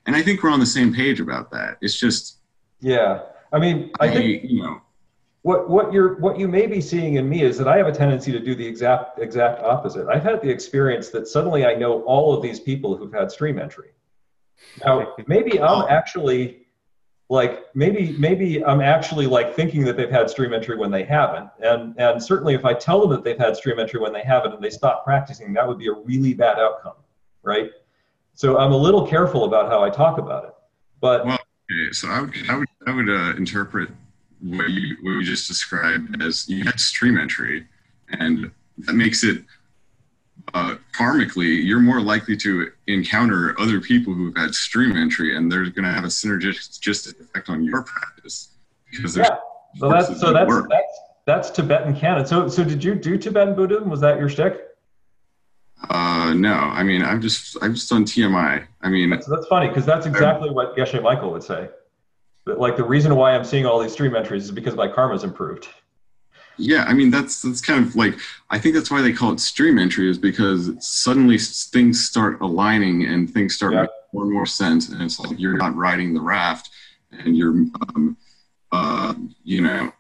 and I think we're on the same page about that. It's just Yeah. I mean, I think you know what what you're what you may be seeing in me is that I have a tendency to do the exact exact opposite. I've had the experience that suddenly I know all of these people who've had stream entry. Now, [laughs] maybe I'm oh. actually like maybe maybe I'm actually like thinking that they've had stream entry when they haven't. And and certainly if I tell them that they've had stream entry when they haven't and they stop practicing, that would be a really bad outcome, right? So I'm a little careful about how I talk about it. But Well, Okay, so I would I would I would uh, interpret what you what you just described as you had stream entry, and that makes it uh, karmically you're more likely to encounter other people who've had stream entry, and they're going to have a synergistic effect on your practice because yeah, so that's so that's work. that's that's Tibetan canon. So so did you do Tibetan Buddhism? Was that your shtick? uh, no. I mean, I've just I've just done TMI. I mean, That's, that's funny because that's exactly what Geshe Michael would say. That, like the reason why I'm seeing all these stream entries is because my karma's improved. Yeah, I mean that's that's kind of like I think that's why they call it stream entry is because suddenly things start aligning and things start Yeah. making more and more sense, and it's like you're not riding the raft, and you're, um, uh, you know.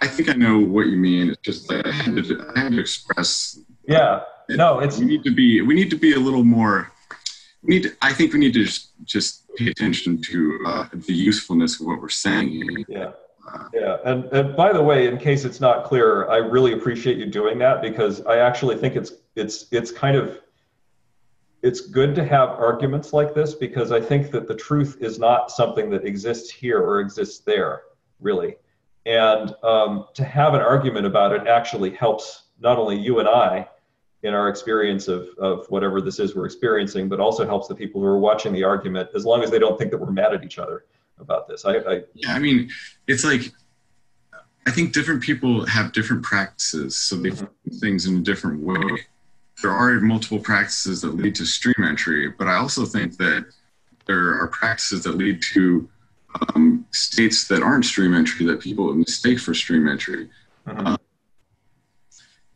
I think I know what you mean. It's just that I had to, I had to express. Yeah. No, it's We need to be we need to be a little more. We need. To, I think we need to just just pay attention to uh, the usefulness of what we're saying. yeah. Yeah, and, and by the way, in case it's not clear, I really appreciate you doing that because I actually think it's it's it's kind of it's good to have arguments like this because I think that the truth is not something that exists here or exists there, really. And um, to have an argument about it actually helps not only you and I in our experience of, of whatever this is we're experiencing, but also helps the people who are watching the argument as long as they don't think that we're mad at each other about this. I, I Yeah, I mean, it's like I think different people have different practices, so they do things in a different way. There are multiple practices that lead to stream entry, but I also think that there are practices that lead to um, states that aren't stream entry that people mistake for stream entry. Mhm.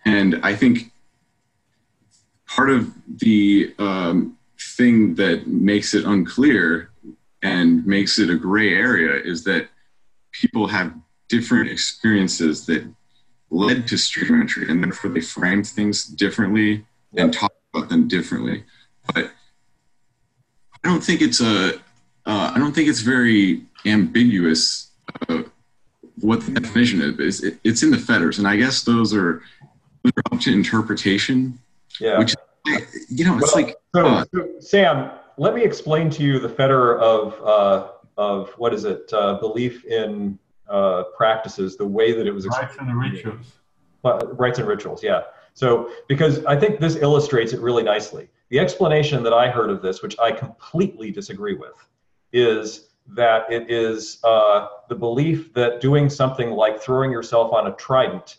And I think part of the um, thing that makes it unclear and makes it a gray area is that people have different experiences that led to stream entry, and therefore they frame things differently and talk about them differently. But I don't think it's a uh, I don't think it's very ambiguous uh, what the definition of is. It's, it, it's in the fetters, and I guess those are, those are up to interpretation. yeah. Which you know, it's Well, like So, uh, so, Sam, let me explain to you the fetter of uh, of what is it? Uh, belief in uh, practices, the way that it was Rites and rituals. rites and rituals. Yeah. So, because I think this illustrates it really nicely. The explanation that I heard of this, which I completely disagree with, is that it is uh, the belief that doing something like throwing yourself on a trident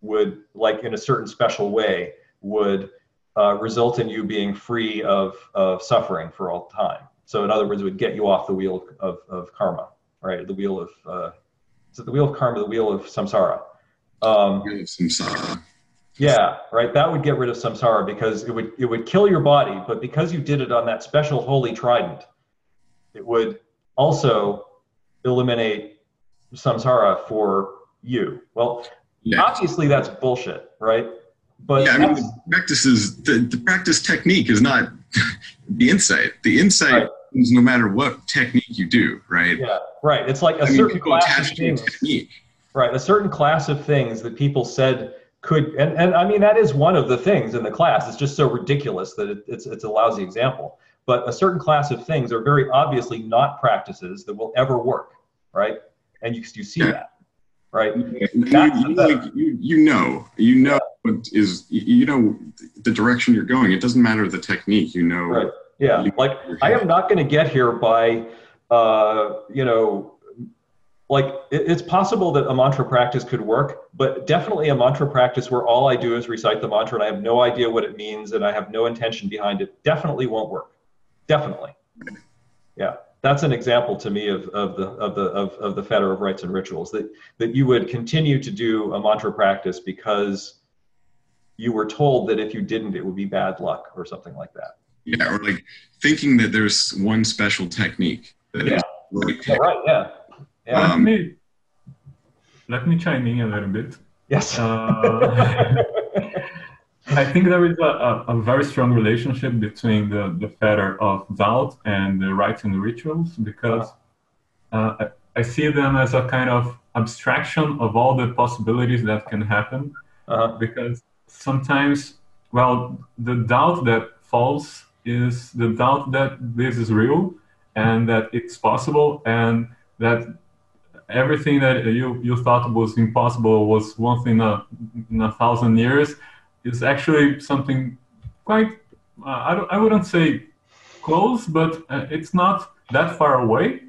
would, like in a certain special way, would uh, result in you being free of, of suffering for all time. So, in other words, it would get you off the wheel of, of karma, right? The wheel of, uh, is it the wheel of karma, the wheel of samsara? Um, samsara. yeah, right. That would get rid of samsara because it would it would kill your body, but because you did it on that special holy trident, it would also eliminate samsara for you. Well, Yeah. obviously that's bullshit, right? But yeah, I mean, the practice is the, the practice technique is not [laughs] the insight. The insight Right. is no matter what technique you do, right? yeah, right. It's like a I certain people class of things. technique. Right, a certain class of things that people said could, and, and I mean that is one of the things in the class. It's just so ridiculous that it, it's it's a lousy example. But a certain class of things are very obviously not practices that will ever work, right? And you you see Yeah. that, right? You, you, you, you know, you know is, you you know the direction you're going. It doesn't matter the technique. You know, Right. Yeah, like I am not going to get here by, uh, you know, like it, it's possible that a mantra practice could work, but definitely a mantra practice where all I do is recite the mantra and I have no idea what it means and I have no intention behind it definitely won't work. Definitely. Yeah, that's an example to me of, of the of the of, of the fetter of rites and rituals that that you would continue to do a mantra practice because you were told that if you didn't it would be bad luck or something like that. Yeah, or like thinking that there's one special technique that is Yeah. right. Yeah, right. Yeah. Yeah. Let Um, me let me chime in a little bit. yes. Uh, [laughs] I think there is a, a, a very strong relationship between the, the fetter of doubt and the rites and the rituals because uh, I, I see them as a kind of abstraction of all the possibilities that can happen Uh-huh. because sometimes, well, the doubt that falls is the doubt that this is real and that it's possible and that everything that you, you thought was impossible was once in a, in a thousand years is actually something quite, uh, I, don't, I wouldn't say close, but uh, it's not that far away.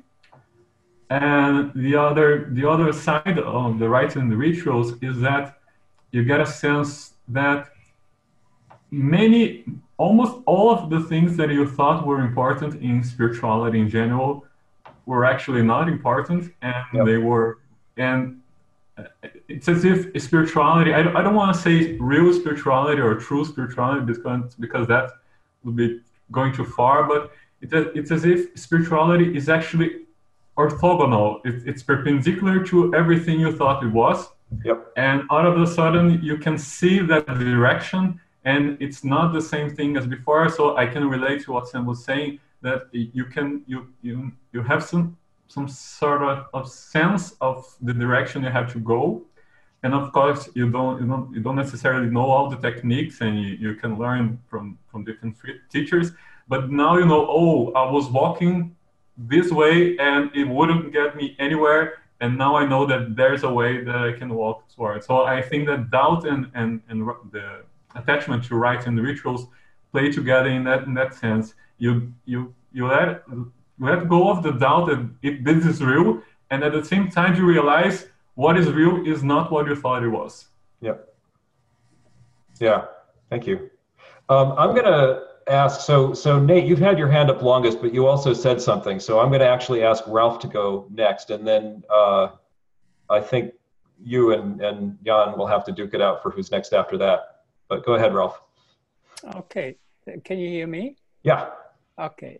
And the other, the other side of the rites and the rituals is that you get a sense that many, almost all of the things that you thought were important in spirituality in general were actually not important, and Yep. they were, and it's as if spirituality. I don't, I don't want to say real spirituality or true spirituality because because that would be going too far, but it's it's as if spirituality is actually orthogonal. It, it's perpendicular to everything you thought it was Yep. and all of a sudden you can see that direction and it's not the same thing as before. So i can relate to what sam was saying that you can you you you have some some sort of, of sense of the direction you have to go. And of course you don't you don't you don't necessarily know all the techniques and you, you can learn from from different teachers. But now you know oh i was walking this way and it wouldn't get me anywhere and now I know that there's a way that I can walk towards. So I think that doubt and and and the attachment to rites and rituals play together in that in that sense. You you you let let go of the doubt that if this is real, and at the same time you realize what is real is not what you thought it was. Yep. Yeah. Thank you. Um, I'm to ask. So, so Nate, you've had your hand up longest, but you also said something. So I'm going to actually ask Ralph to go next, and then uh, I think you and and Jan will have to duke it out for who's next after that. But go ahead, Ralph. Okay, can you hear me? Yeah. Okay.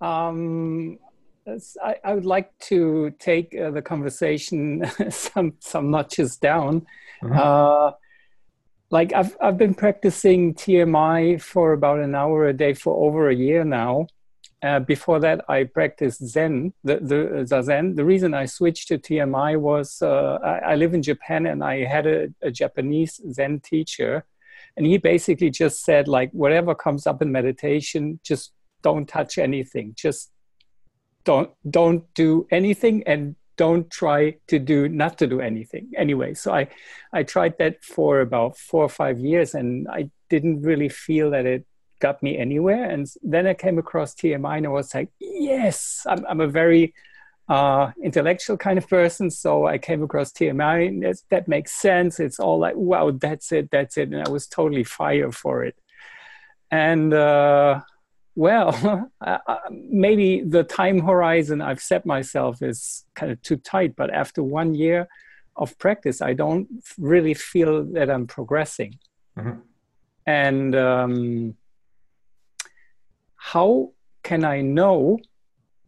Um, I, I would like to take uh, the conversation [laughs] some some notches down. Mhm. Uh, like I've I've been practicing TMI for about an hour a day for over a year now. Uh, before that, I practiced Zen, the, the, the Zen. The reason I switched to TMI was uh, I, I live in Japan and I had a, a Japanese Zen teacher, and he basically just said like whatever comes up in meditation, just don't touch anything, just don't don't do anything and don't try to do not to do anything. Anyway so i i tried that for about four or five years and i didn't really feel that it got me anywhere. And then i came across tmi and i was like yes i'm, I'm a very uh, intellectual kind of person. So i came across tmi and that makes sense. It's all like wow that's it that's it. And i was totally fired for it. And uh, well, [laughs] uh, uh, maybe the time horizon I've set myself is kind of too tight, but after one year of practice, I don't really feel that I'm progressing. Mhm. And um, how can I know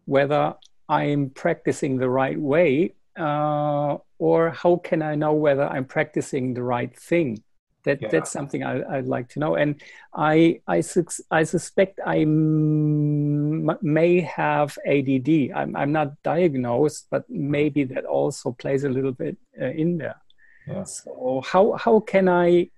whether I'm practicing the right way uh, or how can I know whether I'm practicing the right thing? That Yeah. that's something I, I'd like to know, and I I, sus- I suspect I m- may have ADD. I'm I'm not diagnosed, but maybe that also plays a little bit uh, in there. Yeah. So how how can I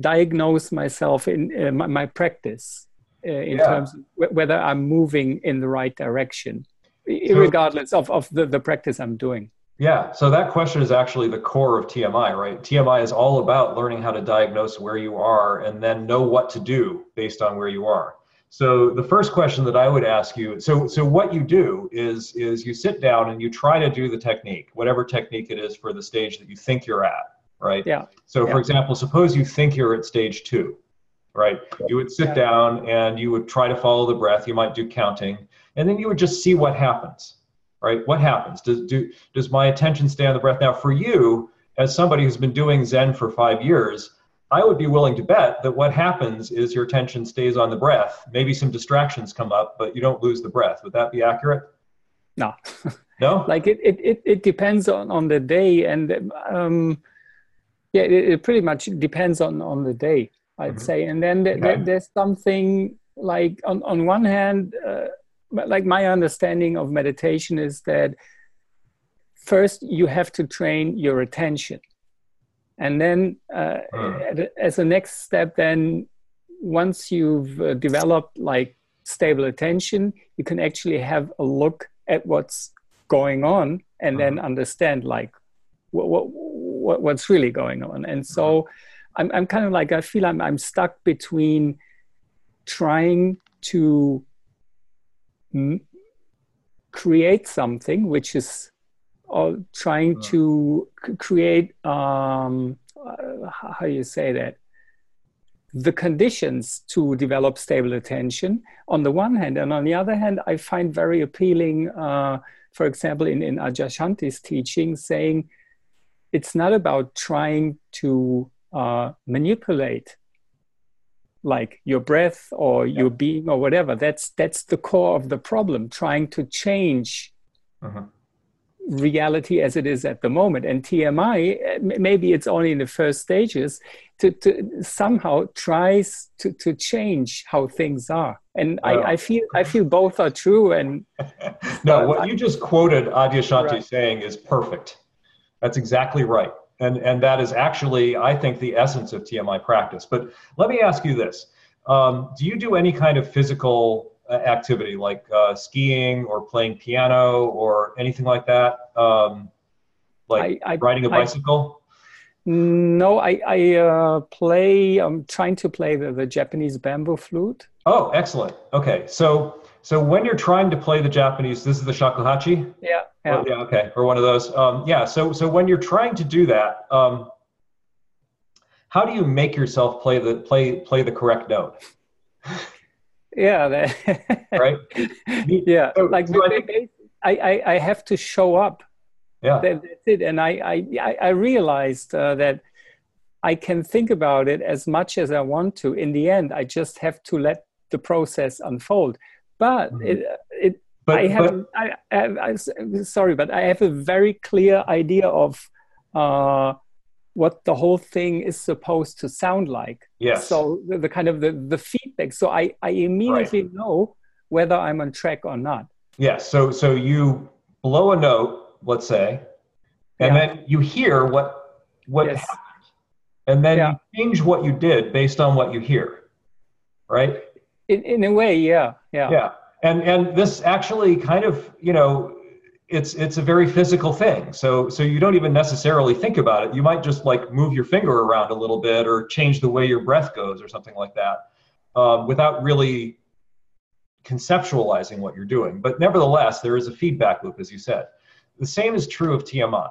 diagnose myself in uh, my, my practice uh, in Yeah. terms of wh- whether I'm moving in the right direction, regardless of, of the, the practice I'm doing? Yeah, so that question is actually the core of TMI, right? TMI is all about learning how to diagnose where you are and then know what to do based on where you are. So the first question that I would ask you, so so what you do is is you sit down and you try to do the technique, whatever technique it is for the stage that you think you're at, right? Yeah. So for example, suppose you think you're at stage 2, right? You would sit Yeah. down and you would try to follow the breath, you might do counting, and then you would just see what happens. Right? What happens? Does do does my attention stay on the breath? Now, for you, as somebody who's been doing Zen for five years, I would be willing to bet that what happens is your attention stays on the breath. Maybe some distractions come up, but you don't lose the breath. Would that be accurate? No. No? [laughs] like it, it, it, it depends on, on the day and um, yeah it, it pretty much depends on, on the day i'd Mhm. say and then th- th- there's something like on, on one hand uh, like my understanding of meditation is that first you have to train your attention. And then uh, at- as a next step then once you've uh, developed like stable attention you can actually have a look at what's going on and then understand like what, what, what what's really going on. And so i'm, I'm kind of like i feel I'm, I'm stuck between trying to create something which is or trying Mm. to c- create um uh, how you say that the conditions to develop stable attention on the one hand and on the other hand i find very appealing uh, for example in, in adyashanti's teaching saying it's not about trying to uh, manipulate like your breath or your being or whatever that's that's the core of the problem trying to change Mhm. reality as it is at the moment and tmi maybe it's only in the first stages to, to somehow tries to, to change how things are and I, I feel i feel both are true and [laughs] no, what you just quoted Adyashanti Right. saying is perfect. That's exactly right. And, and that is actually, I think, the essence of TMI practice. But let me ask you this um, Do you do any kind of physical uh, activity like uh, skiing or playing piano or anything like that? Um, like I, I, riding a bicycle? no i, I uh, play i'm trying to play the, the japanese bamboo flute Oh, excellent. Okay. So, so when you're trying to play the Japanese, this is the shakuhachi? yeah yeah Or- yeah, okay, or one of those. Um, yeah, so so when you're trying to do that, um, how do you make yourself play the play play the correct note? yeah that, [laughs] Right? yeah So- like so I think- I, I, I have to show up Yeah, that, that's it and i i I- realized uh, that i can think about it as much as i want to in the end i just have to let the process unfold but Mhm. it it but, I have, but I, I, I, sorry, but I have a very clear idea of uh, what the whole thing is supposed to sound like. yes, So the, the kind of the, the feedback. So I, I immediately know whether I'm on track or not. yes. So so you blow a note, let's say, and Yeah. then you hear what what Yes. happened, and then Yeah. you change what you did based on what you hear, right? In, in a way, yeah, yeah, yeah and and this actually kind of you know it's it's a very physical thing. So so you don't even necessarily think about it. You might just like move your finger around a little bit or change the way your breath goes or something like that um, without really conceptualizing what you're doing. But nevertheless there is a feedback loop as you said. The same is true of tmi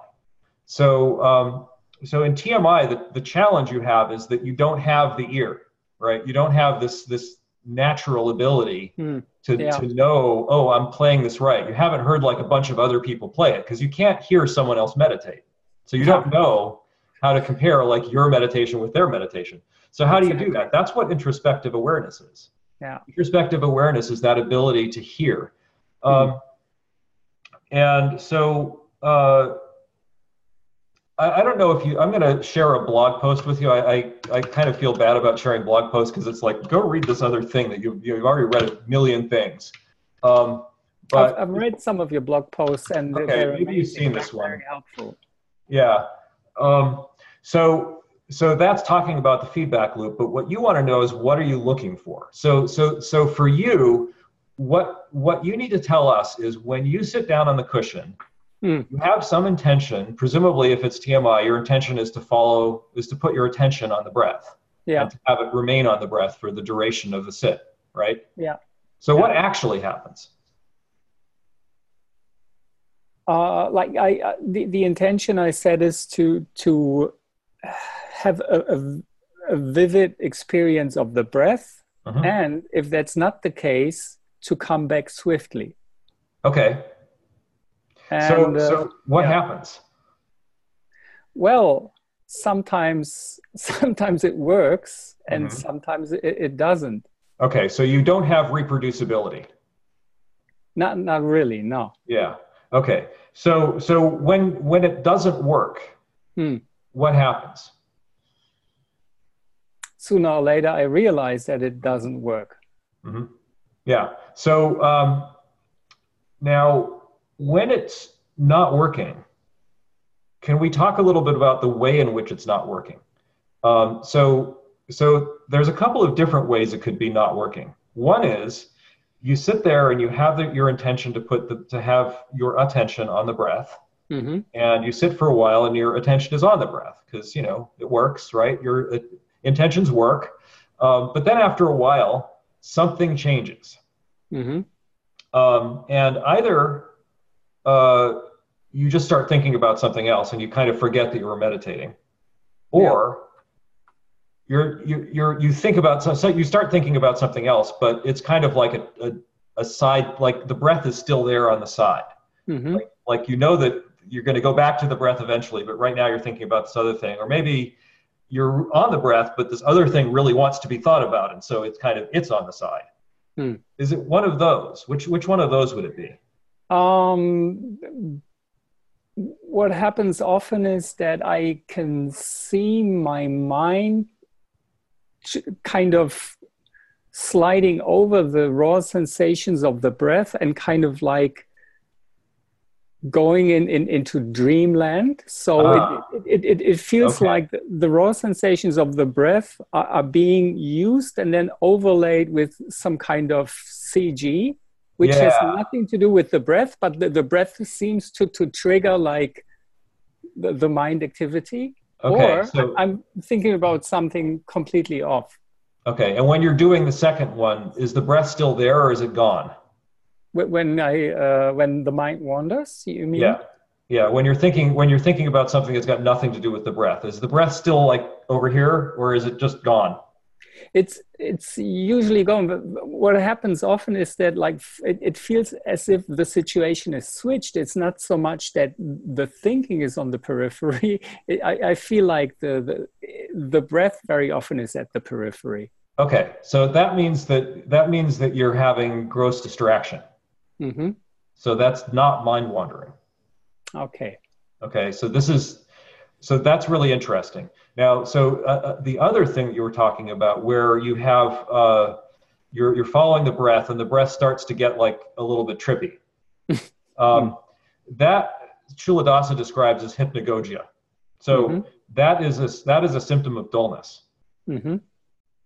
so um, so in tmi the, the challenge you have is that you don't have the ear right? You don't have this this natural ability Hmm. To, Yeah. to know oh i'm playing this right. You haven't heard like a bunch of other people play it because you can't hear someone else meditate. So you don't know how to compare like your meditation with their meditation. So how do you do that? That's what introspective awareness is. Yeah. introspective awareness is that ability to hear. Um, and so uh, I, I don't know if you. I'm going to share a blog post with you. I I, I kind of feel bad about sharing blog posts because it's like go read this other thing that you you've already read a million things. Um, but I've, I've read some of your blog posts and Okay, they're maybe you've seen this one. Very helpful. Yeah. Um, so so that's talking about the feedback loop. But what you want to know is what are you looking for? So so so for you, what what you need to tell us is when you sit down on the cushion, Hmm. you have some intention. Presumably, if it's TMI, your intention is to follow is to put your attention on the breath. Yeah. And to have it remain on the breath for the duration of the sit. Right. Yeah. So Yeah. what actually happens? Uh, like I, uh, the, the intention I said is to to have a, a, a vivid experience of the breath, Mhm. and if that's not the case, to come back swiftly. Okay. And so uh, what yeah. happens? well, sometimes [laughs] sometimes it works, and Mhm. sometimes it, it doesn't. Okay. So you don't have reproducibility. Not not really. No. Yeah. Okay. So so when when it doesn't work, Hmm. what happens? Sooner or later, I realize that it doesn't work. hmm Yeah. So um, now, when it's not working, can we talk a little bit about the way in which it's not working? Um, so so there's a couple of different ways it could be not working. One is you sit there and you have the, your intention to put the, to have your attention on the breath hmm and you sit for a while and your attention is on the breath because you know it works right? Your uh, intentions work. Um, but then after a while something changes. Hmm um, and either uh, you just start thinking about something else and you kind of forget that you were meditating. Or you're, you you're you think about so, so you start thinking about something else but it's kind of like a, a, a side like the breath is still there on the side. Hmm like you know that you're going to go back to the breath eventually but right now you're thinking about this other thing. Or maybe you're on the breath but this other thing really wants to be thought about and so it's kind of it's on the side. Hmm. is it one of those? Which which one of those would it be Um, what happens often is that I can see my mind ch- kind of sliding over the raw sensations of the breath and kind of like going in, in into dreamland so Ah. it, it, it, it feels Okay. like the, the raw sensations of the breath are, are being used and then overlaid with some kind of cg which has nothing to do with the breath but the, the breath seems to, to trigger like the, the mind activity. Okay or so i'm thinking about something completely off. Okay and when you're doing the second one is the breath still there or is it gone? When i uh, when the mind wanders you mean? Yeah. Yeah when you're thinking when you're thinking about something that's got nothing to do with the breath is the breath still like over here or is it just gone it's it's usually gone but what happens often is that like it, it feels as if the situation is switched. It's not so much that the thinking is on the periphery. [laughs] It, I, I feel like the, the the breath very often is at the periphery. Okay so that means that that means that you're having gross distraction. Hmm so that's not mind wandering. Okay. Okay, so this is so that's really interesting. Now, so uh, uh, the other thing that you were talking about, where you have uh, you're you're following the breath, and the breath starts to get like a little bit trippy. [laughs] um, that Culadasa describes as hypnagogia. So Mhm. that is a that is a symptom of dullness, hmm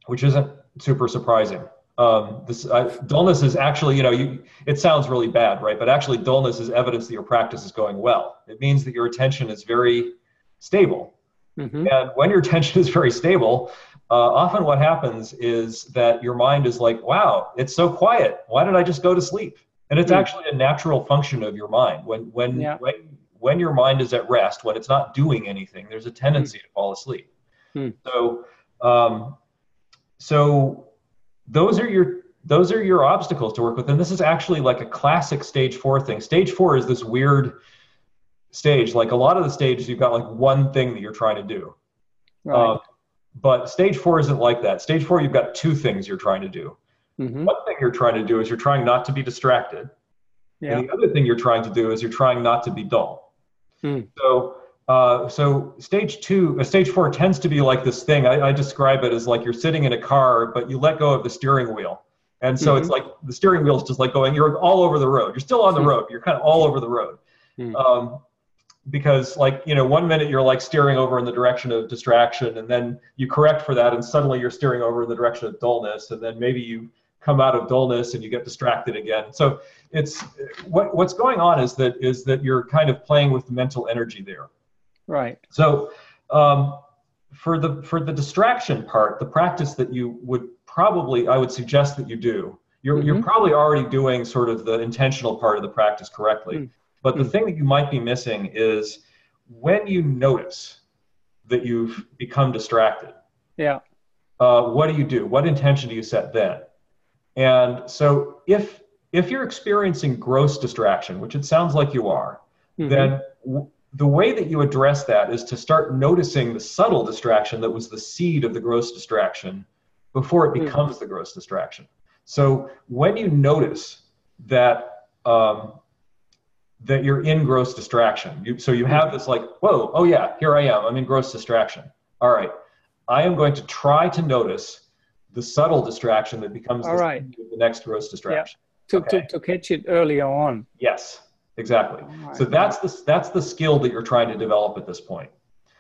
which isn't super surprising. Um, this uh, dullness is actually, you know, you, it sounds really bad, right? But actually, dullness is evidence that your practice is going well. It means that your attention is very stable. Hmm And when your attention is very stable, uh, often what happens is that your mind is like, wow, it's so quiet. Why did I just go to sleep? And it's Hmm. actually a natural function of your mind. When when Yeah. when when your mind is at rest, when it's not doing anything, there's a tendency to fall asleep. Hmm. So um, so those are your those are your obstacles to work with and this is actually like a classic stage four thing stage four is this weird stage like a lot of the stages you've got like one thing that you're trying to do right Um, but stage four isn't like that stage four you've got two things you're trying to do hmm one thing you're trying to do is you're trying not to be distracted yeah and the other thing you're trying to do is you're trying not to be dull Hmm. so uh, so stage two, uh, stage four tends to be like this thing. I, I, describe it as like you're sitting in a car, but you let go of the steering wheel, and so mm-hmm. it's like the steering wheel is just like going. You're all over the road. You're still on the mm-hmm. road. You're kind of all over the road. Mm-hmm. Um, because like you know one minute you're like steering over in the direction of distraction and then you correct for that and suddenly you're steering over in the direction of dullness and then maybe you come out of dullness and you get distracted again. So it's what what's going on is that is that you're kind of playing with the mental energy there. Right. So um, for the for the distraction part the practice that you would probably i would suggest that you do you're, mm-hmm. you're probably already doing sort of the intentional part of the practice correctly. Mm but the hmm. thing that you might be missing is when you notice that you've become distracted. Yeah. Uh, what do you do? What intention do you set then? And so if if you're experiencing gross distraction, which it sounds like you are, mm-hmm. then w- the way that you address that is to start noticing the subtle distraction that was the seed of the gross distraction before it hmm. becomes mm-hmm. the gross distraction. So when you notice that um, that you're in gross distraction. You, so you have this like, whoa, oh yeah, here I am. I'm in gross distraction. All right. I am going to try to notice the subtle distraction that becomes the, right. the, next gross distraction. Yeah. To, okay. to, to catch it earlier on. Yes, exactly. Right. So that's the, that's the skill that you're trying to develop at this point.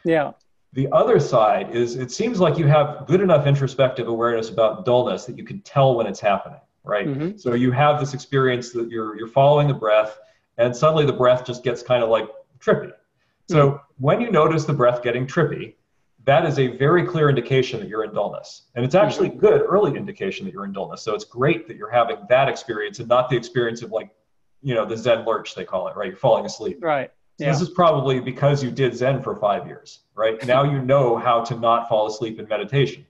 Yeah. The other side is it seems like you have good enough introspective awareness about dullness that you can tell when it's happening, right? Mm-hmm. So you have this experience that you're you're following the breath and suddenly the breath just gets kind of like trippy. So mm-hmm. when you notice the breath getting trippy, that is a very clear indication that you're in dullness. And it's actually mm-hmm. good early indication that you're in dullness. So it's great that you're having that experience and not the experience of like, you know, the Zen lurch, they call it, right? You're falling asleep. Right. So yeah. this is probably because you did Zen for five years, right? Now you know how to not fall asleep in meditation.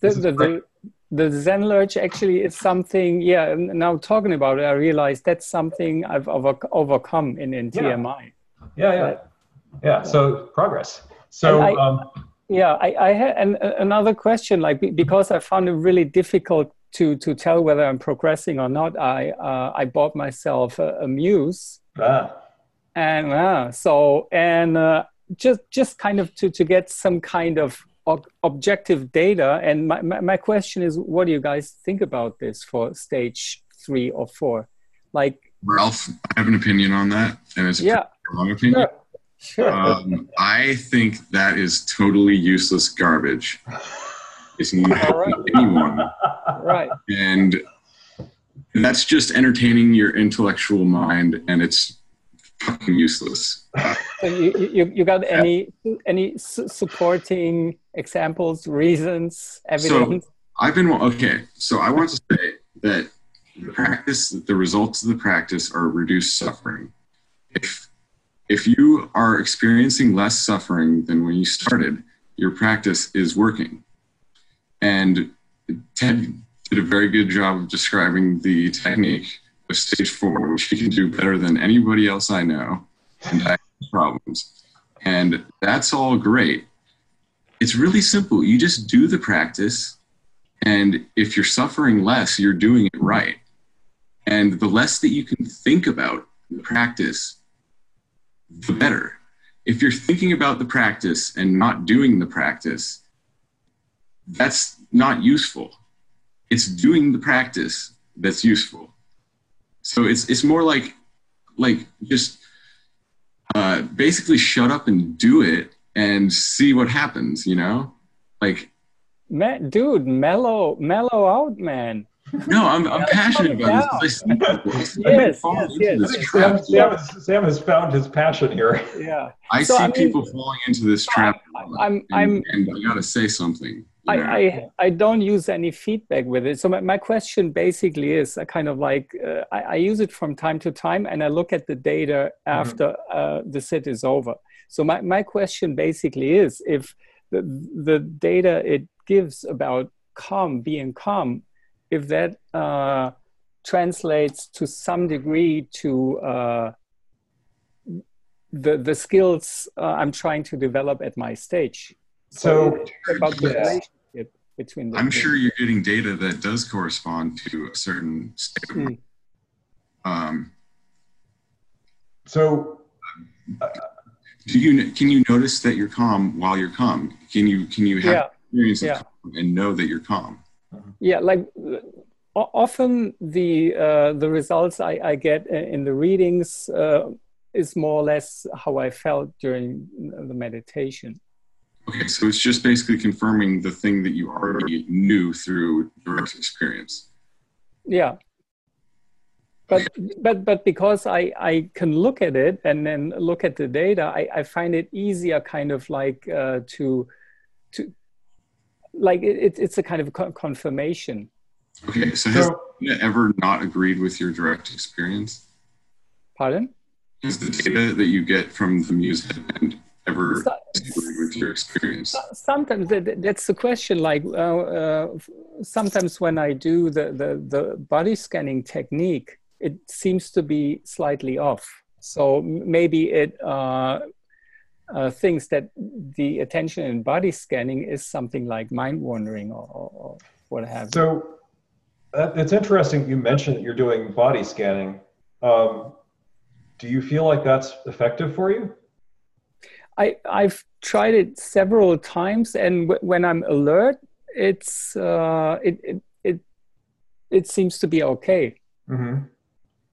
This, The, the, the, the Zen lurch actually is something, yeah, now talking about it, I realized that's something I've over, overcome in, in TMI. Yeah, yeah. But, yeah, so progress. So, I, um, yeah, I, I had an, another question, like, because I found it really difficult to, to tell whether I'm progressing or not. I, uh, I bought myself a, a Muse. Ah. And uh, so, and uh, just, just kind of to, to get some kind of objective data. And my, my, my, question is, what do you guys think about this for stage three or four? Like, Ralph, I have an opinion on that, and it's a yeah, long opinion. Sure. sure. Um, I think that is totally useless garbage. It's not [laughs] right. anyone. Right. And that's just entertaining your intellectual mind, and it's fucking useless. So you, you, you got any any supporting examples, reasons, evidence? So I've been okay. So I want to say that the practice, the results of the practice are reduced suffering. If if you are experiencing less suffering than when you started, your practice is working. And Ted did a very good job of describing the technique stage four, which he can do better than anybody else I know, and I have problems. And that's all great it's really simple. You just do the practice, and if you're suffering less, you're doing it right. And the less that you can think about the practice, the better. If you're thinking about the practice and not doing the practice, that's not useful. It's doing the practice that's useful. So it's it's more like like just uh, basically shut up and do it and see what happens, you know? Like man, dude, mellow mellow out, man. No, I'm, I'm passionate about this. I [laughs] yes, yes, yes. Sam, Sam, has, Sam, has found his passion here. Yeah. I so, see I mean, people falling into this trap. I'm, and, I'm, and I gotta say something. I, I, I don't use any feedback with it. So my, my question basically is I kind of like uh, I, I, use it from time to time and I look at the data mm-hmm. after mm-hmm. uh, the sit is over. So my, my question basically is if the, the data it gives about calm, being calm, if that uh, translates to some degree to uh, the, the skills uh, I'm trying to develop at my stage. So, so about the relationship between the I'm two. sure you're getting data that does correspond to a certain state. Mm. Um, so, uh, do you can you notice that you're calm while you're calm? Can you can you have Yeah. experience of Yeah. calm and know that you're calm? yeah like often the uh, the results I, I get in the readings uh, is more or less how I felt during the meditation. Okay, so it's just basically confirming the thing that you already knew through direct experience. Yeah. But but but because I, I can look at it and then look at the data, I, I find it easier kind of like uh, to to like it, it- it's a kind of confirmation. Okay, so has So- data ever not agreed with your direct experience? Pardon? Is the data that you get from the muse headband ever So- with your experience? sometimes that, that's the question like uh, uh, sometimes when i do the, the, the body scanning technique it seems to be slightly off so maybe it uh, uh, thinks that the attention in body scanning is something like mind wandering or, or, or what have you. So uh, it's interesting you mentioned that you're doing body scanning. Um, do you feel like that's effective for you? I, I've tried it several times, and w- when I'm alert, it's uh, it, it it it seems to be okay. Mm-hmm.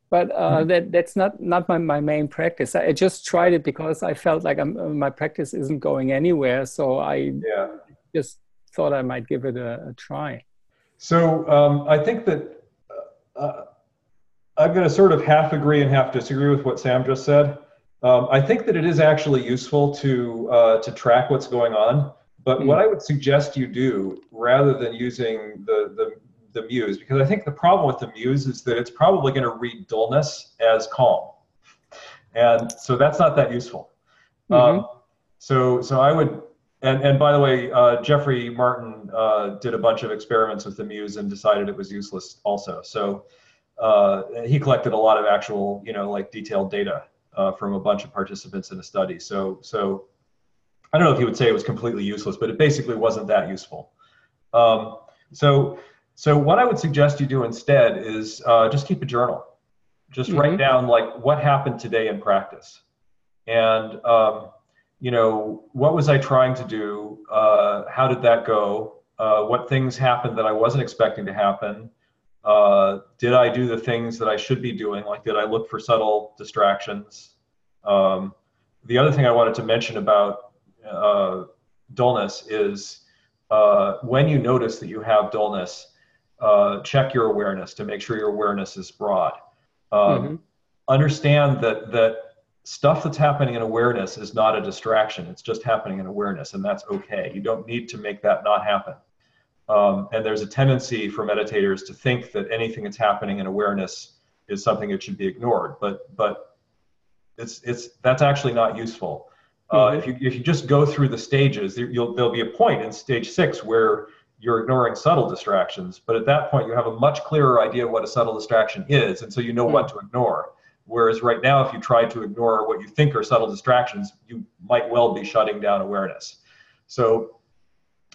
But uh, that that's not not my, my main practice. I, I just tried it because I felt like I'm, uh, my practice isn't going anywhere, so I Yeah. just thought I might give it a, a try. So um, I think that uh, I'm going to sort of half agree and half disagree with what Sam just said. Um, I think that it is actually useful to uh, to track what's going on. But what I would suggest you do, rather than using the, the the muse, because I think the problem with the muse is that it's probably going to read dullness as calm, and so that's not that useful. Um, so so I would and, and by the way, uh, Jeffrey Martin uh, did a bunch of experiments with the Muse and decided it was useless also. So uh, he collected a lot of actual, you know, like detailed data uh, from a bunch of participants in a study. So, so I don't know if you would say it was completely useless, but it basically wasn't that useful. Um, so, so what I would suggest you do instead is uh, just keep a journal. Just write Mhm. down like what happened today in practice, and um, you know, what was I trying to do? Uh, how did that go? Uh, what things happened that I wasn't expecting to happen? Uh, did I do the things that I should be doing? Like, did I look for subtle distractions? Um, the other thing I wanted to mention about uh, dullness is uh, when you notice that you have dullness, uh, check your awareness to make sure your awareness is broad. Um, Mhm. Understand that that stuff that's happening in awareness is not a distraction. It's just happening in awareness, and that's okay. You don't need to make that not happen. Um, and there's a tendency for meditators to think that anything that's happening in awareness is something that should be ignored, but but it's it's that's actually not useful. Uh, Mhm. If you if you just go through the stages, there, you'll, there'll be a point in stage six where you're ignoring subtle distractions, but at that point you have a much clearer idea of what a subtle distraction is, and so you know what to ignore. Whereas right now, if you try to ignore what you think are subtle distractions, you might well be shutting down awareness. So,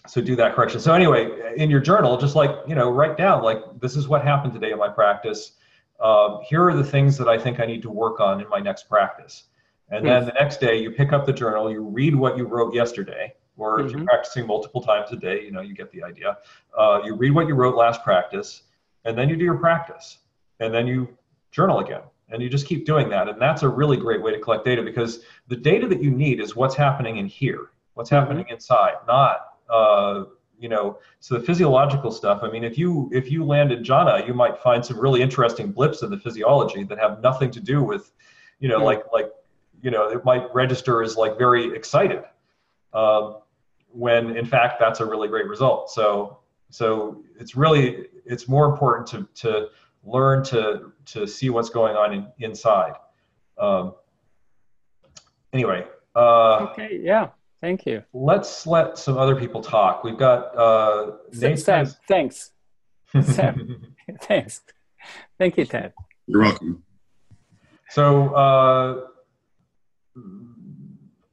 so do that correction. So anyway, in your journal, just like you know, write down like this is what happened today in my practice. Um, here are the things that I think I need to work on in my next practice. And then the next day, you pick up the journal, you read what you wrote yesterday, or if you're Mhm. practicing multiple times a day, you know, you get the idea. Uh, you read what you wrote last practice, and then you do your practice, and then you journal again and you just keep doing that and that's a really great way to collect data because the data that you need is what's happening in here what's happening inside not uh, you know so the physiological stuff i mean if you if you land in jhana you might find some really interesting blips in the physiology that have nothing to do with you know Hmm. like like you know it might register as like very excited um, when in fact that's a really great result so so it's really it's more important to to learn to to see what's going on in, inside. Um, anyway, uh, Okay, yeah, thank you. let's let some other people talk. We've got uh, Nate. Sam, thanks. [laughs] Sam. Thanks. Thank you, Ted. You're welcome. So uh,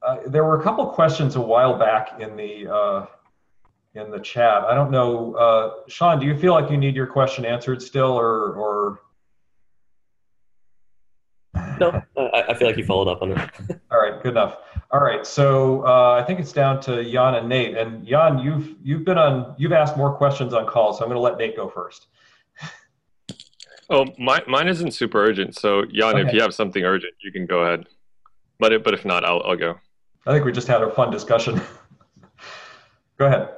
uh, there were a couple questions a while back in the uh, in the chat. I don't know, uh, Sean. Do you feel like you need your question answered still, or or No, I, I feel like you followed up on it. [laughs] good enough. All right, so uh, I think it's down to Jan and Nate. And Jan, you've you've been on, you've asked more questions on call, so I'm going to let Nate go first. [laughs] Oh, my, mine isn't super urgent. So Jan, Okay. if you have something urgent, you can go ahead. But if, but if not, I'll I'll go. I think we just had a fun discussion. [laughs] go ahead.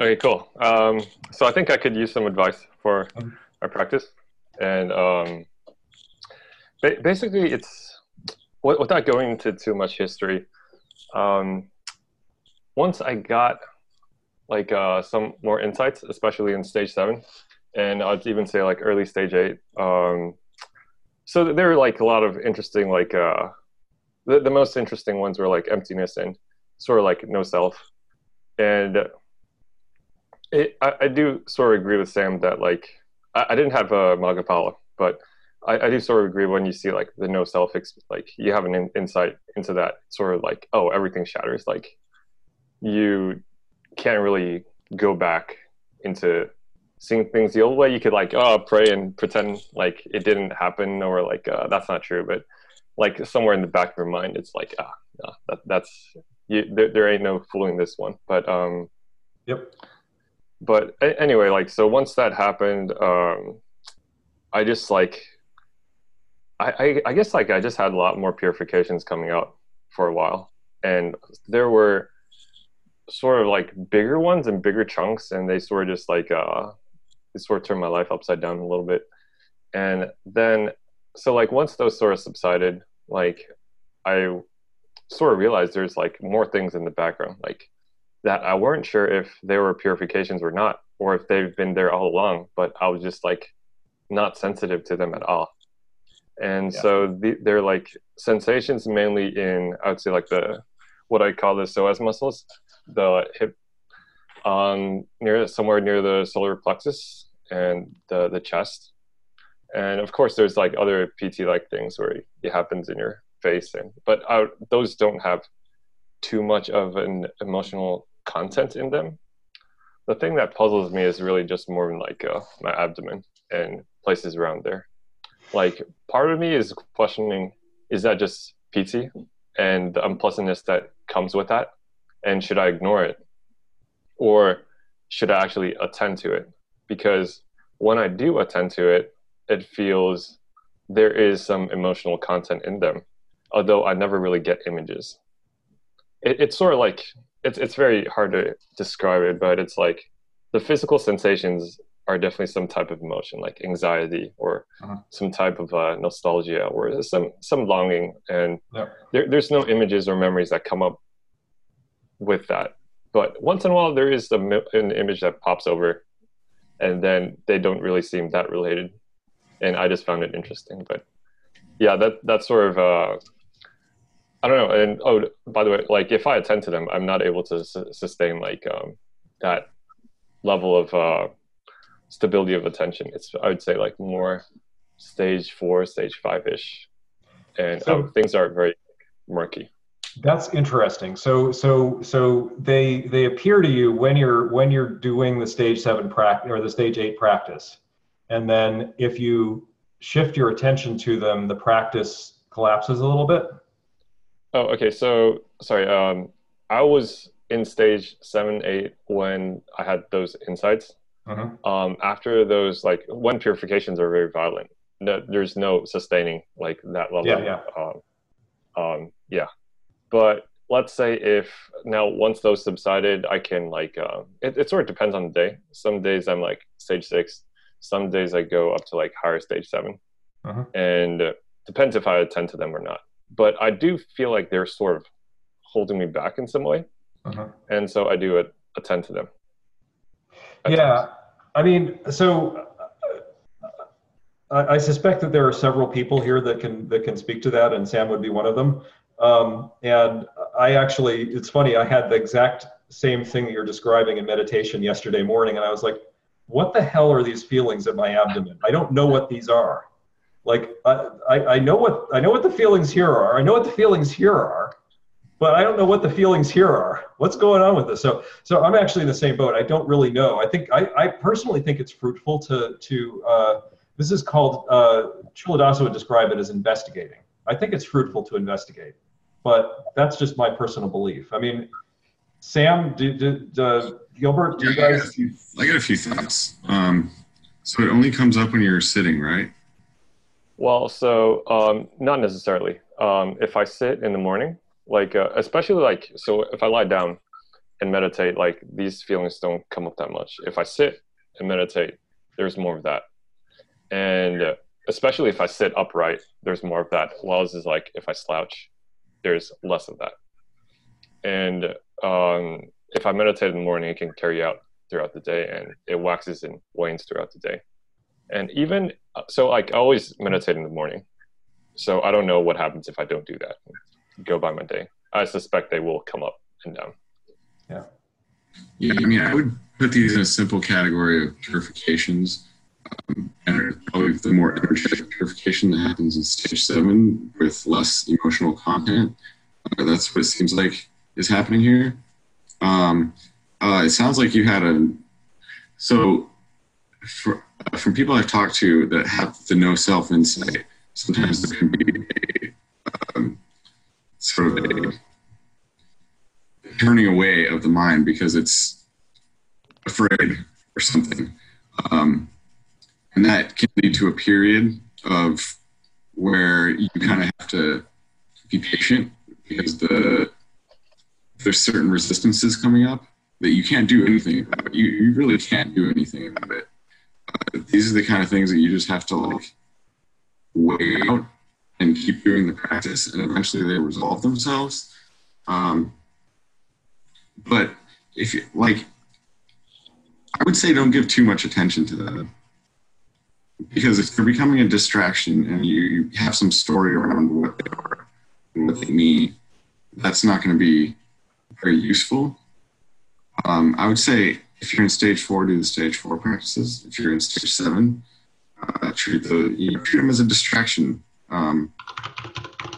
Okay, cool. Um, so I think I could use some advice for Mhm. our practice, and um, ba- basically, it's without going into too much history. Um, once I got like uh, some more insights, especially in stage seven, and I'd even say like early stage eight. Um, so there were like a lot of interesting like uh, the the most interesting ones were like emptiness and sort of like no self, and it, I, I do sort of agree with Sam that like I, I didn't have a Magapala, but I, I do sort of agree when you see like the no self like you have an in, insight into that sort of like oh everything shatters like you can't really go back into seeing things the old way. You could like oh pray and pretend like it didn't happen or like uh, that's not true, but like somewhere in the back of your mind it's like ah no, that, that's you, there, there ain't no fooling this one. But um Yep. but a- anyway like so once that happened um i just like I, I i guess like i just had a lot more purifications coming out for a while and there were sort of like bigger ones and bigger chunks and they sort of just like uh they sort of turned my life upside down a little bit and then so like once those sort of subsided like i sort of realized there's like more things in the background like that I weren't sure if they were purifications or not, or if they've been there all along, but I was just like not sensitive to them at all. And Yeah. so the, they're like sensations mainly in, I would say like the, what I call the psoas muscles, the hip, um, near somewhere near the solar plexus and the, the chest. And of course there's like other piti like things where it happens in your face and, but I, those don't have too much of an emotional content in them. The thing that puzzles me is really just more like uh, my abdomen and places around there. Like part of me is questioning: is that just piti and the unpleasantness that comes with that, and should I ignore it, or should I actually attend to it? Because when I do attend to it, it feels there is some emotional content in them, although I never really get images. It, it's sort of like it's it's very hard to describe it, but it's like the physical sensations are definitely some type of emotion, like anxiety or Uh-huh. some type of uh, nostalgia or some some longing, and there, there's no images or memories that come up with that. But once in a while, there is a, an image that pops over, and then they don't really seem that related, and I just found it interesting. But yeah, that that's sort of uh, I don't know. And oh, by the way, like if I attend to them, I'm not able to su- sustain like um, that level of uh, stability of attention. It's I would say like more stage four, stage five ish, and So- um, things are very murky. That's interesting. So so so they they appear to you when you're when you're doing the stage seven practice or the stage eight practice, and then if you shift your attention to them, the practice collapses a little bit. Oh, okay. So sorry. Um, I was in stage seven, eight when I had those insights. Mhm. Um, after those, like when purifications are very violent, no, there's no sustaining like that level. Yeah, yeah. Um, um, yeah. But let's say if now once those subsided, I can like uh, it, it sort of depends on the day. Some days I'm like stage six. Some days I go up to like higher stage 7 Mhm. and uh, depends if I attend to them or not. But I do feel like they're sort of holding me back in some way, Mhm. and so I do attend to them. Yeah, times. I mean, so uh, I, I suspect that there are several people here that can that can speak to that, and Sam would be one of them. Um, and I actually, it's funny, I had the exact same thing that you're describing in meditation yesterday morning, and I was like, "What the hell are these feelings in my abdomen? I don't know what these are." Like, I, I know what I know what the feelings here are. I know what the feelings here are, but I don't know what the feelings here are. What's going on with this? So, so I'm actually in the same boat. I don't really know. I think I, I personally think it's fruitful to to uh, this is called uh, Culadasa would describe it as investigating. I think it's fruitful to investigate, but that's just my personal belief. I mean, Sam, do, do, do Gilbert, do you Yeah, I got a guys? few, I got a few thoughts. Um, so it only comes up when you're sitting, right? Well, so um, not necessarily. Um, if I sit in the morning, like uh, especially like so, if I lie down and meditate, like these feelings don't come up that much. If I sit and meditate, there's more of that, and uh, especially if I sit upright, there's more of that. Whilst is like if I slouch, there's less of that. And um, if I meditate in the morning, it can carry out throughout the day, and it waxes and wanes throughout the day. And even so, like I always meditate in the morning, so I don't know what happens if I don't do that. Go by my day. I suspect they will come up and down. Yeah, Yeah, I mean, I would put these in a simple category of purifications. Um, and probably the more energetic purification that happens in stage seven with less emotional content. Uh, that's what it seems like is happening here. Um, uh, it sounds like you had a. So, for, uh, from people I've talked to that have the no self insight, sometimes there can be a sort of a turning away of the mind because it's afraid or something. Um, and that can lead to a period of where you kind of have to be patient because the there's certain resistances coming up that you can't do anything about. You, you really can't do anything about it. Uh, these are the kind of things that you just have to like wait out and keep doing the practice, and eventually they resolve themselves. Um, but if you like, I would say don't give too much attention to that because if they're becoming a distraction and you, you have some story around what they are and what they mean, that's not going to be very useful. Um, I would say if you're in stage four, do the stage four practices. If you're in stage seven, uh, treat the you treat them as a distraction. Um,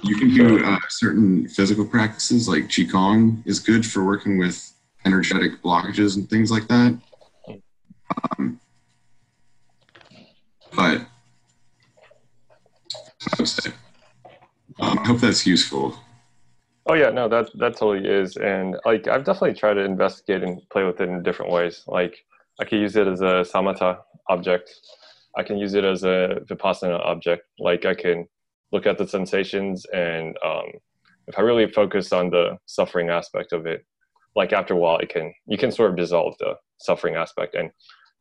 you can do uh, certain physical practices like qigong is good for working with energetic blockages and things like that. Um, but um, I hope that's useful. Oh yeah, no, that that totally is, and like I've definitely tried to investigate and play with it in different ways. Like I could use it as a samatha object. I can use it as a vipassana object. Like I can look at the sensations, and um, if I really focus on the suffering aspect of it, like after a while, it can you can sort of dissolve the suffering aspect, and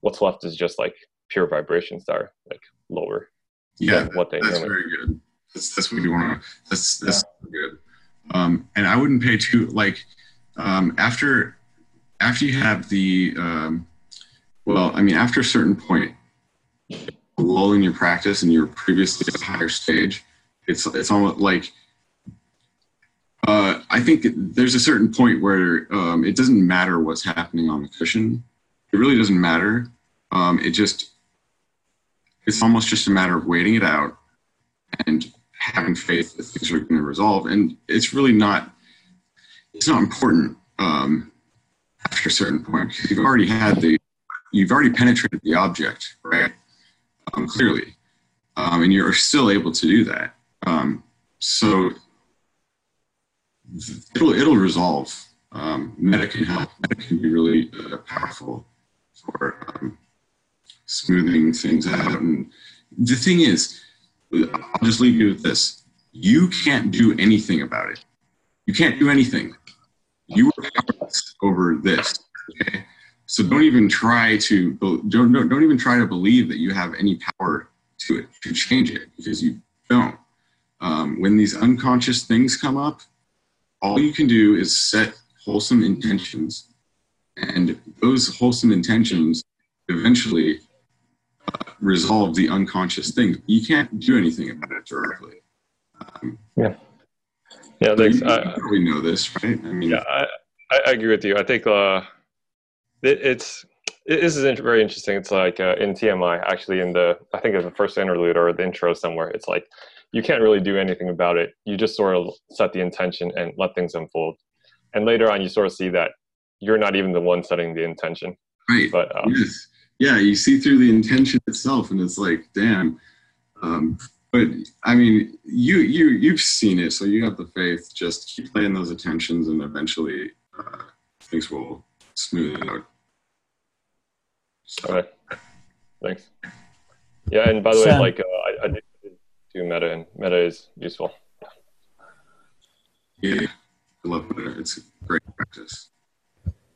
what's left is just like pure vibrations that are like lower Yeah, than what they that's normally. very good. That's that's what you want to. That's that's good. Um, and I wouldn't pay too like um, after after you have the um, well, I mean, after a certain point, lull in your practice and you're previously at a higher stage, it's it's almost like uh, I think there's a certain point where um, it doesn't matter what's happening on the cushion. It really doesn't matter. Um, it just it's almost just a matter of waiting it out and having faith that things are going to resolve. And it's really not it's not important um, after a certain point because you've already had the you've already penetrated the object, right? Um, clearly, um, and you're still able to do that. Um, so it'll it'll resolve. Um, metta can help. Metta can be really uh, powerful for um, smoothing things out. And the thing is, I'll just leave you with this: you can't do anything about it. You can't do anything. You are powerless over this. Okay, so don't even try to don't don't, don't even try to believe that you have any power to it to change it because you don't. Um, when these unconscious things come up, all you can do is set wholesome intentions, and those wholesome intentions eventually uh, resolve the unconscious things. You can't do anything about it directly. Um, Yeah, you, thanks. you I, probably know this, right? I mean, yeah, I, I I agree with you. I think uh, it, it's it, this is very interesting. It's like uh, in TMI, actually, in the I think it's the first interlude or the intro somewhere. It's like you can't really do anything about it. You just sort of set the intention and let things unfold. And later on, you sort of see that you're not even the one setting the intention. right. But um, yes. Yeah, you see through the intention itself, and it's like, damn, um, but I mean, you you you've seen it, so you have the faith. Just keep playing those attentions, and eventually uh, things will smooth out. Okay. Thanks. Yeah, and by the way, like uh, I, I did do metta, and metta is useful. Yeah, I love it. It's a great practice.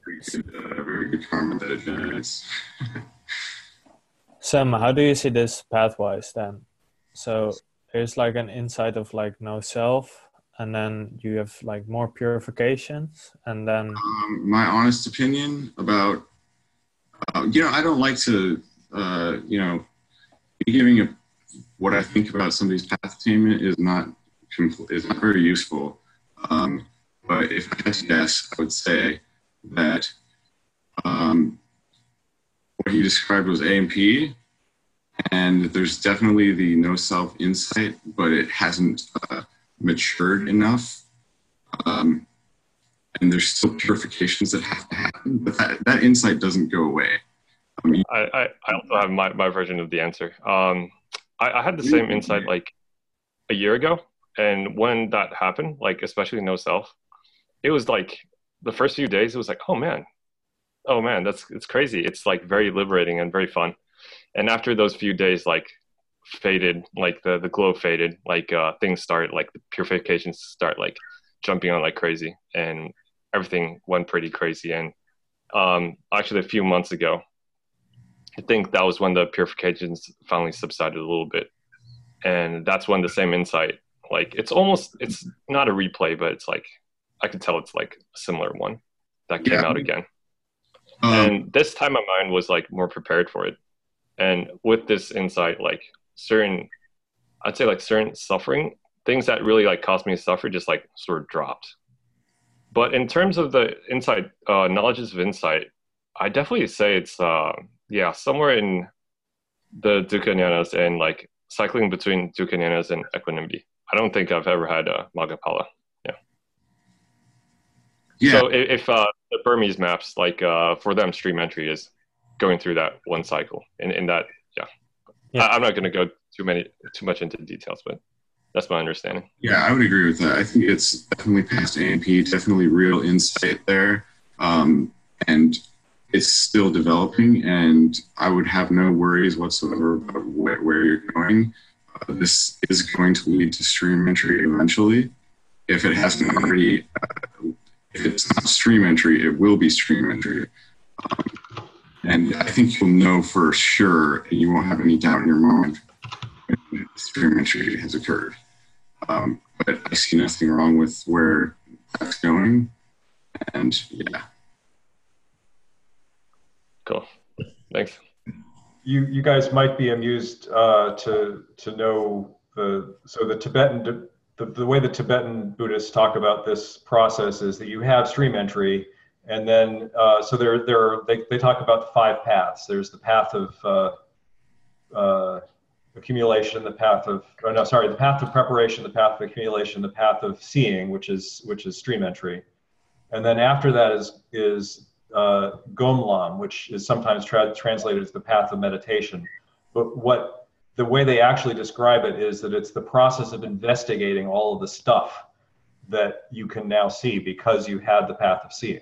Very good, uh, very good karma that it generates. [laughs] Sam, how do you see this pathwise then? So there's like an insight of like no self, and then you have like more purifications, and then Um, my honest opinion about, uh, you know, I don't like to, uh, you know, be giving a, what I think about somebody's path attainment is not is not very useful. Um, but if I had to guess, I would say that um, what he described was A and P, and there's definitely the no self insight, but it hasn't uh, matured enough. Um, and there's still purifications that have to happen, but that, that insight doesn't go away. I mean, I, I, I also have my, my version of the answer. Um, I, I had the same insight like a year ago, and when that happened, like especially no self, it was like the first few days. It was like, oh man, oh man, that's it's crazy. It's like very liberating and very fun. And after those few days, like faded, like the the glow faded, like uh, things start like the purifications start like jumping on like crazy, and everything went pretty crazy. And um, actually, a few months ago, I think that was when the purifications finally subsided a little bit, and that's when the same insight, like it's almost it's not a replay, but it's like I could tell it's like a similar one that came Yeah. out again. um, and this time my mind was like more prepared for it, and with this insight, like certain, I'd say like certain suffering things that really like caused me to suffer just like sort of dropped. But in terms of the insight, uh, knowledges of insight, I definitely say it's uh, yeah somewhere in the Dukkha and like cycling between Dukkha and equanimity. I don't think I've ever had a Magapala. yeah, Yeah. So i- if uh, the Burmese maps, like uh, for them, stream entry is going through that one cycle. In, in that, yeah. Yeah. I, I'm not going to go too many too much into details, but that's my understanding. Yeah, I would agree with that. I think it's definitely past A and P, definitely real insight there. Um, and it's still developing, and I would have no worries whatsoever about where, where you're going. Uh, this is going to lead to stream entry eventually. If it hasn't already, uh, if it's not stream entry, it will be stream entry. Um, and I think you'll know for sure, and you won't have any doubt in your mind when stream entry has occurred. Um, but I see nothing wrong with where that's going. And yeah, Cool. Thanks. You you guys might be amused uh, to to know the so the Tibetan the, the way the Tibetan Buddhists talk about this process is that you have stream entry, and then uh, so there there are, they they talk about the five paths. There's the path of uh, uh, accumulation, the path of oh no sorry the path of preparation, the path of accumulation, the path of seeing, which is which is stream entry, and then after that is is uh, Gomlam, which is sometimes tra- translated as the path of meditation. But what the way they actually describe it is that it's the process of investigating all of the stuff that you can now see because you had the path of seeing.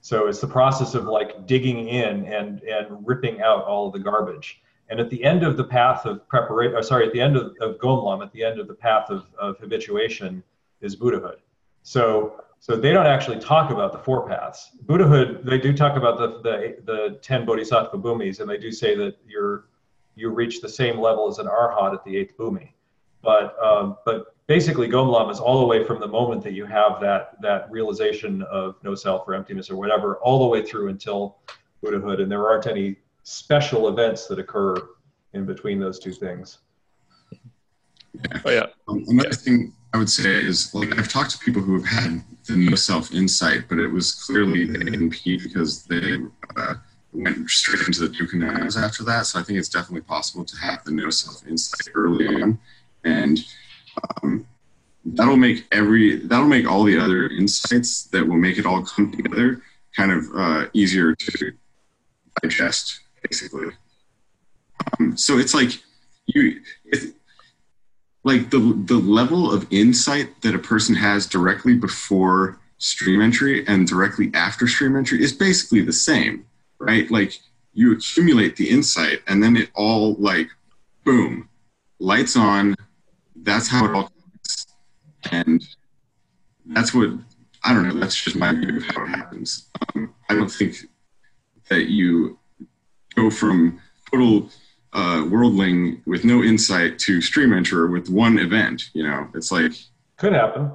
So it's the process of like digging in and and ripping out all of the garbage. And at the end of the path of preparation, sorry, at the end of, of Gomlam, at the end of the path of, of habituation is Buddhahood. So so they don't actually talk about the four paths. Buddhahood, they do talk about the the, the ten bodhisattva bhumis, and they do say that you're you reach the same level as an arhat at the eighth bhumi. But um, but basically, Gomlam is all the way from the moment that you have that that realization of no self or emptiness or whatever, all the way through until Buddhahood, and there aren't any special events that occur in between those two things. Oh yeah. Um, another thing I would say is like I've talked to people who have had the no self insight, but it was clearly the NP because they uh, went straight into the Dukkha after that. So I think it's definitely possible to have the no self insight early on, and um, that'll make every that'll make all the other insights that will make it all come together kind of uh, easier to digest, basically. Um, so it's like you. It, like the the level of insight that a person has directly before stream entry and directly after stream entry is basically the same, right? Like you accumulate the insight and then it all like boom, lights on. That's how it all comes. And that's what I don't know. That's just my view of how it happens. Um, I don't think that you go from total uh, worldling with no insight to stream enter with one event. You know, it's like Could happen.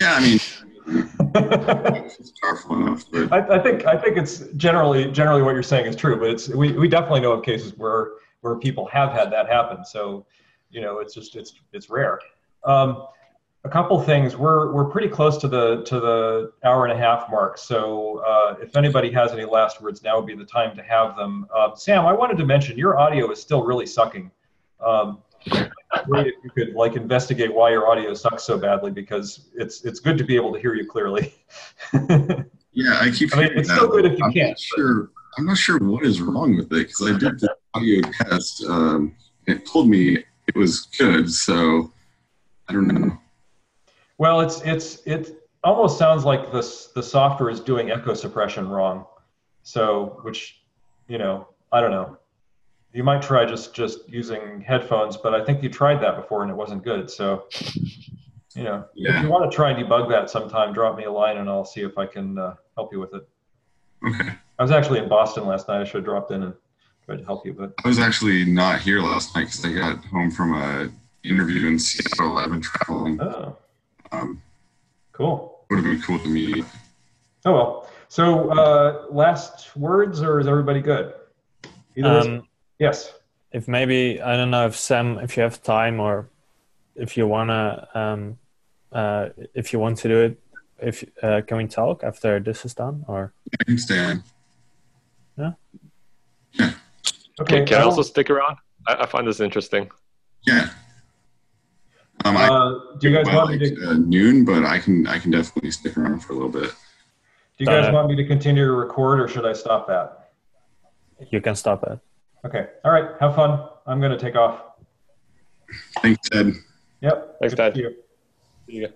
yeah. I mean, [laughs] it's powerful enough, but I, I think I think it's generally generally what you're saying is true, but it's we, we definitely know of cases where where people have had that happen. So, you know, it's just it's it's rare. Um, a couple things. We're we're pretty close to the to the hour and a half mark. So, uh, if anybody has any last words, now would be the time to have them. Uh, Sam, I wanted to mention your audio is still really sucking. Um, if you could like investigate why your audio sucks so badly because it's it's good to be able to hear you clearly. [laughs] yeah, I keep. I mean, it's that, still good if you I'm can't, Not sure. I'm not sure what is wrong with it because I did the audio test. Um, it told me it was good, so I don't know. Well, it's it's it almost sounds like this the software is doing echo suppression wrong. So, which you know, I don't know. You might try just just using headphones, but I think you tried that before and it wasn't good. So, you know, if you want to try and debug that sometime, drop me a line and I'll see if I can uh, help you with it. Okay. I was actually in Boston last night. I should have dropped in and tried to help you, but I was actually not here last night because I got home from a interview in Seattle. I've been traveling. oh, Um, cool. would have been cool to meet. Oh well. So, uh, last words, or is everybody good? Either is- Um, yes. if maybe I don't know if Sam, if you have time or if you wanna, um, uh, if you want to do it, if uh, can we talk after this is done or? I can stay on. Okay. Can, can I well, also stick around? I, I find this interesting. Yeah. Um, Uh, do you guys by want me to? uh, noon, but I can I can definitely stick around for a little bit. Do you guys Uh, want me to continue to record, or should I stop that? You can stop it. Okay. All right. Have fun. I'm going to take off. Thanks, Ted. Yep. Thanks, Good to Dad. see you. See ya.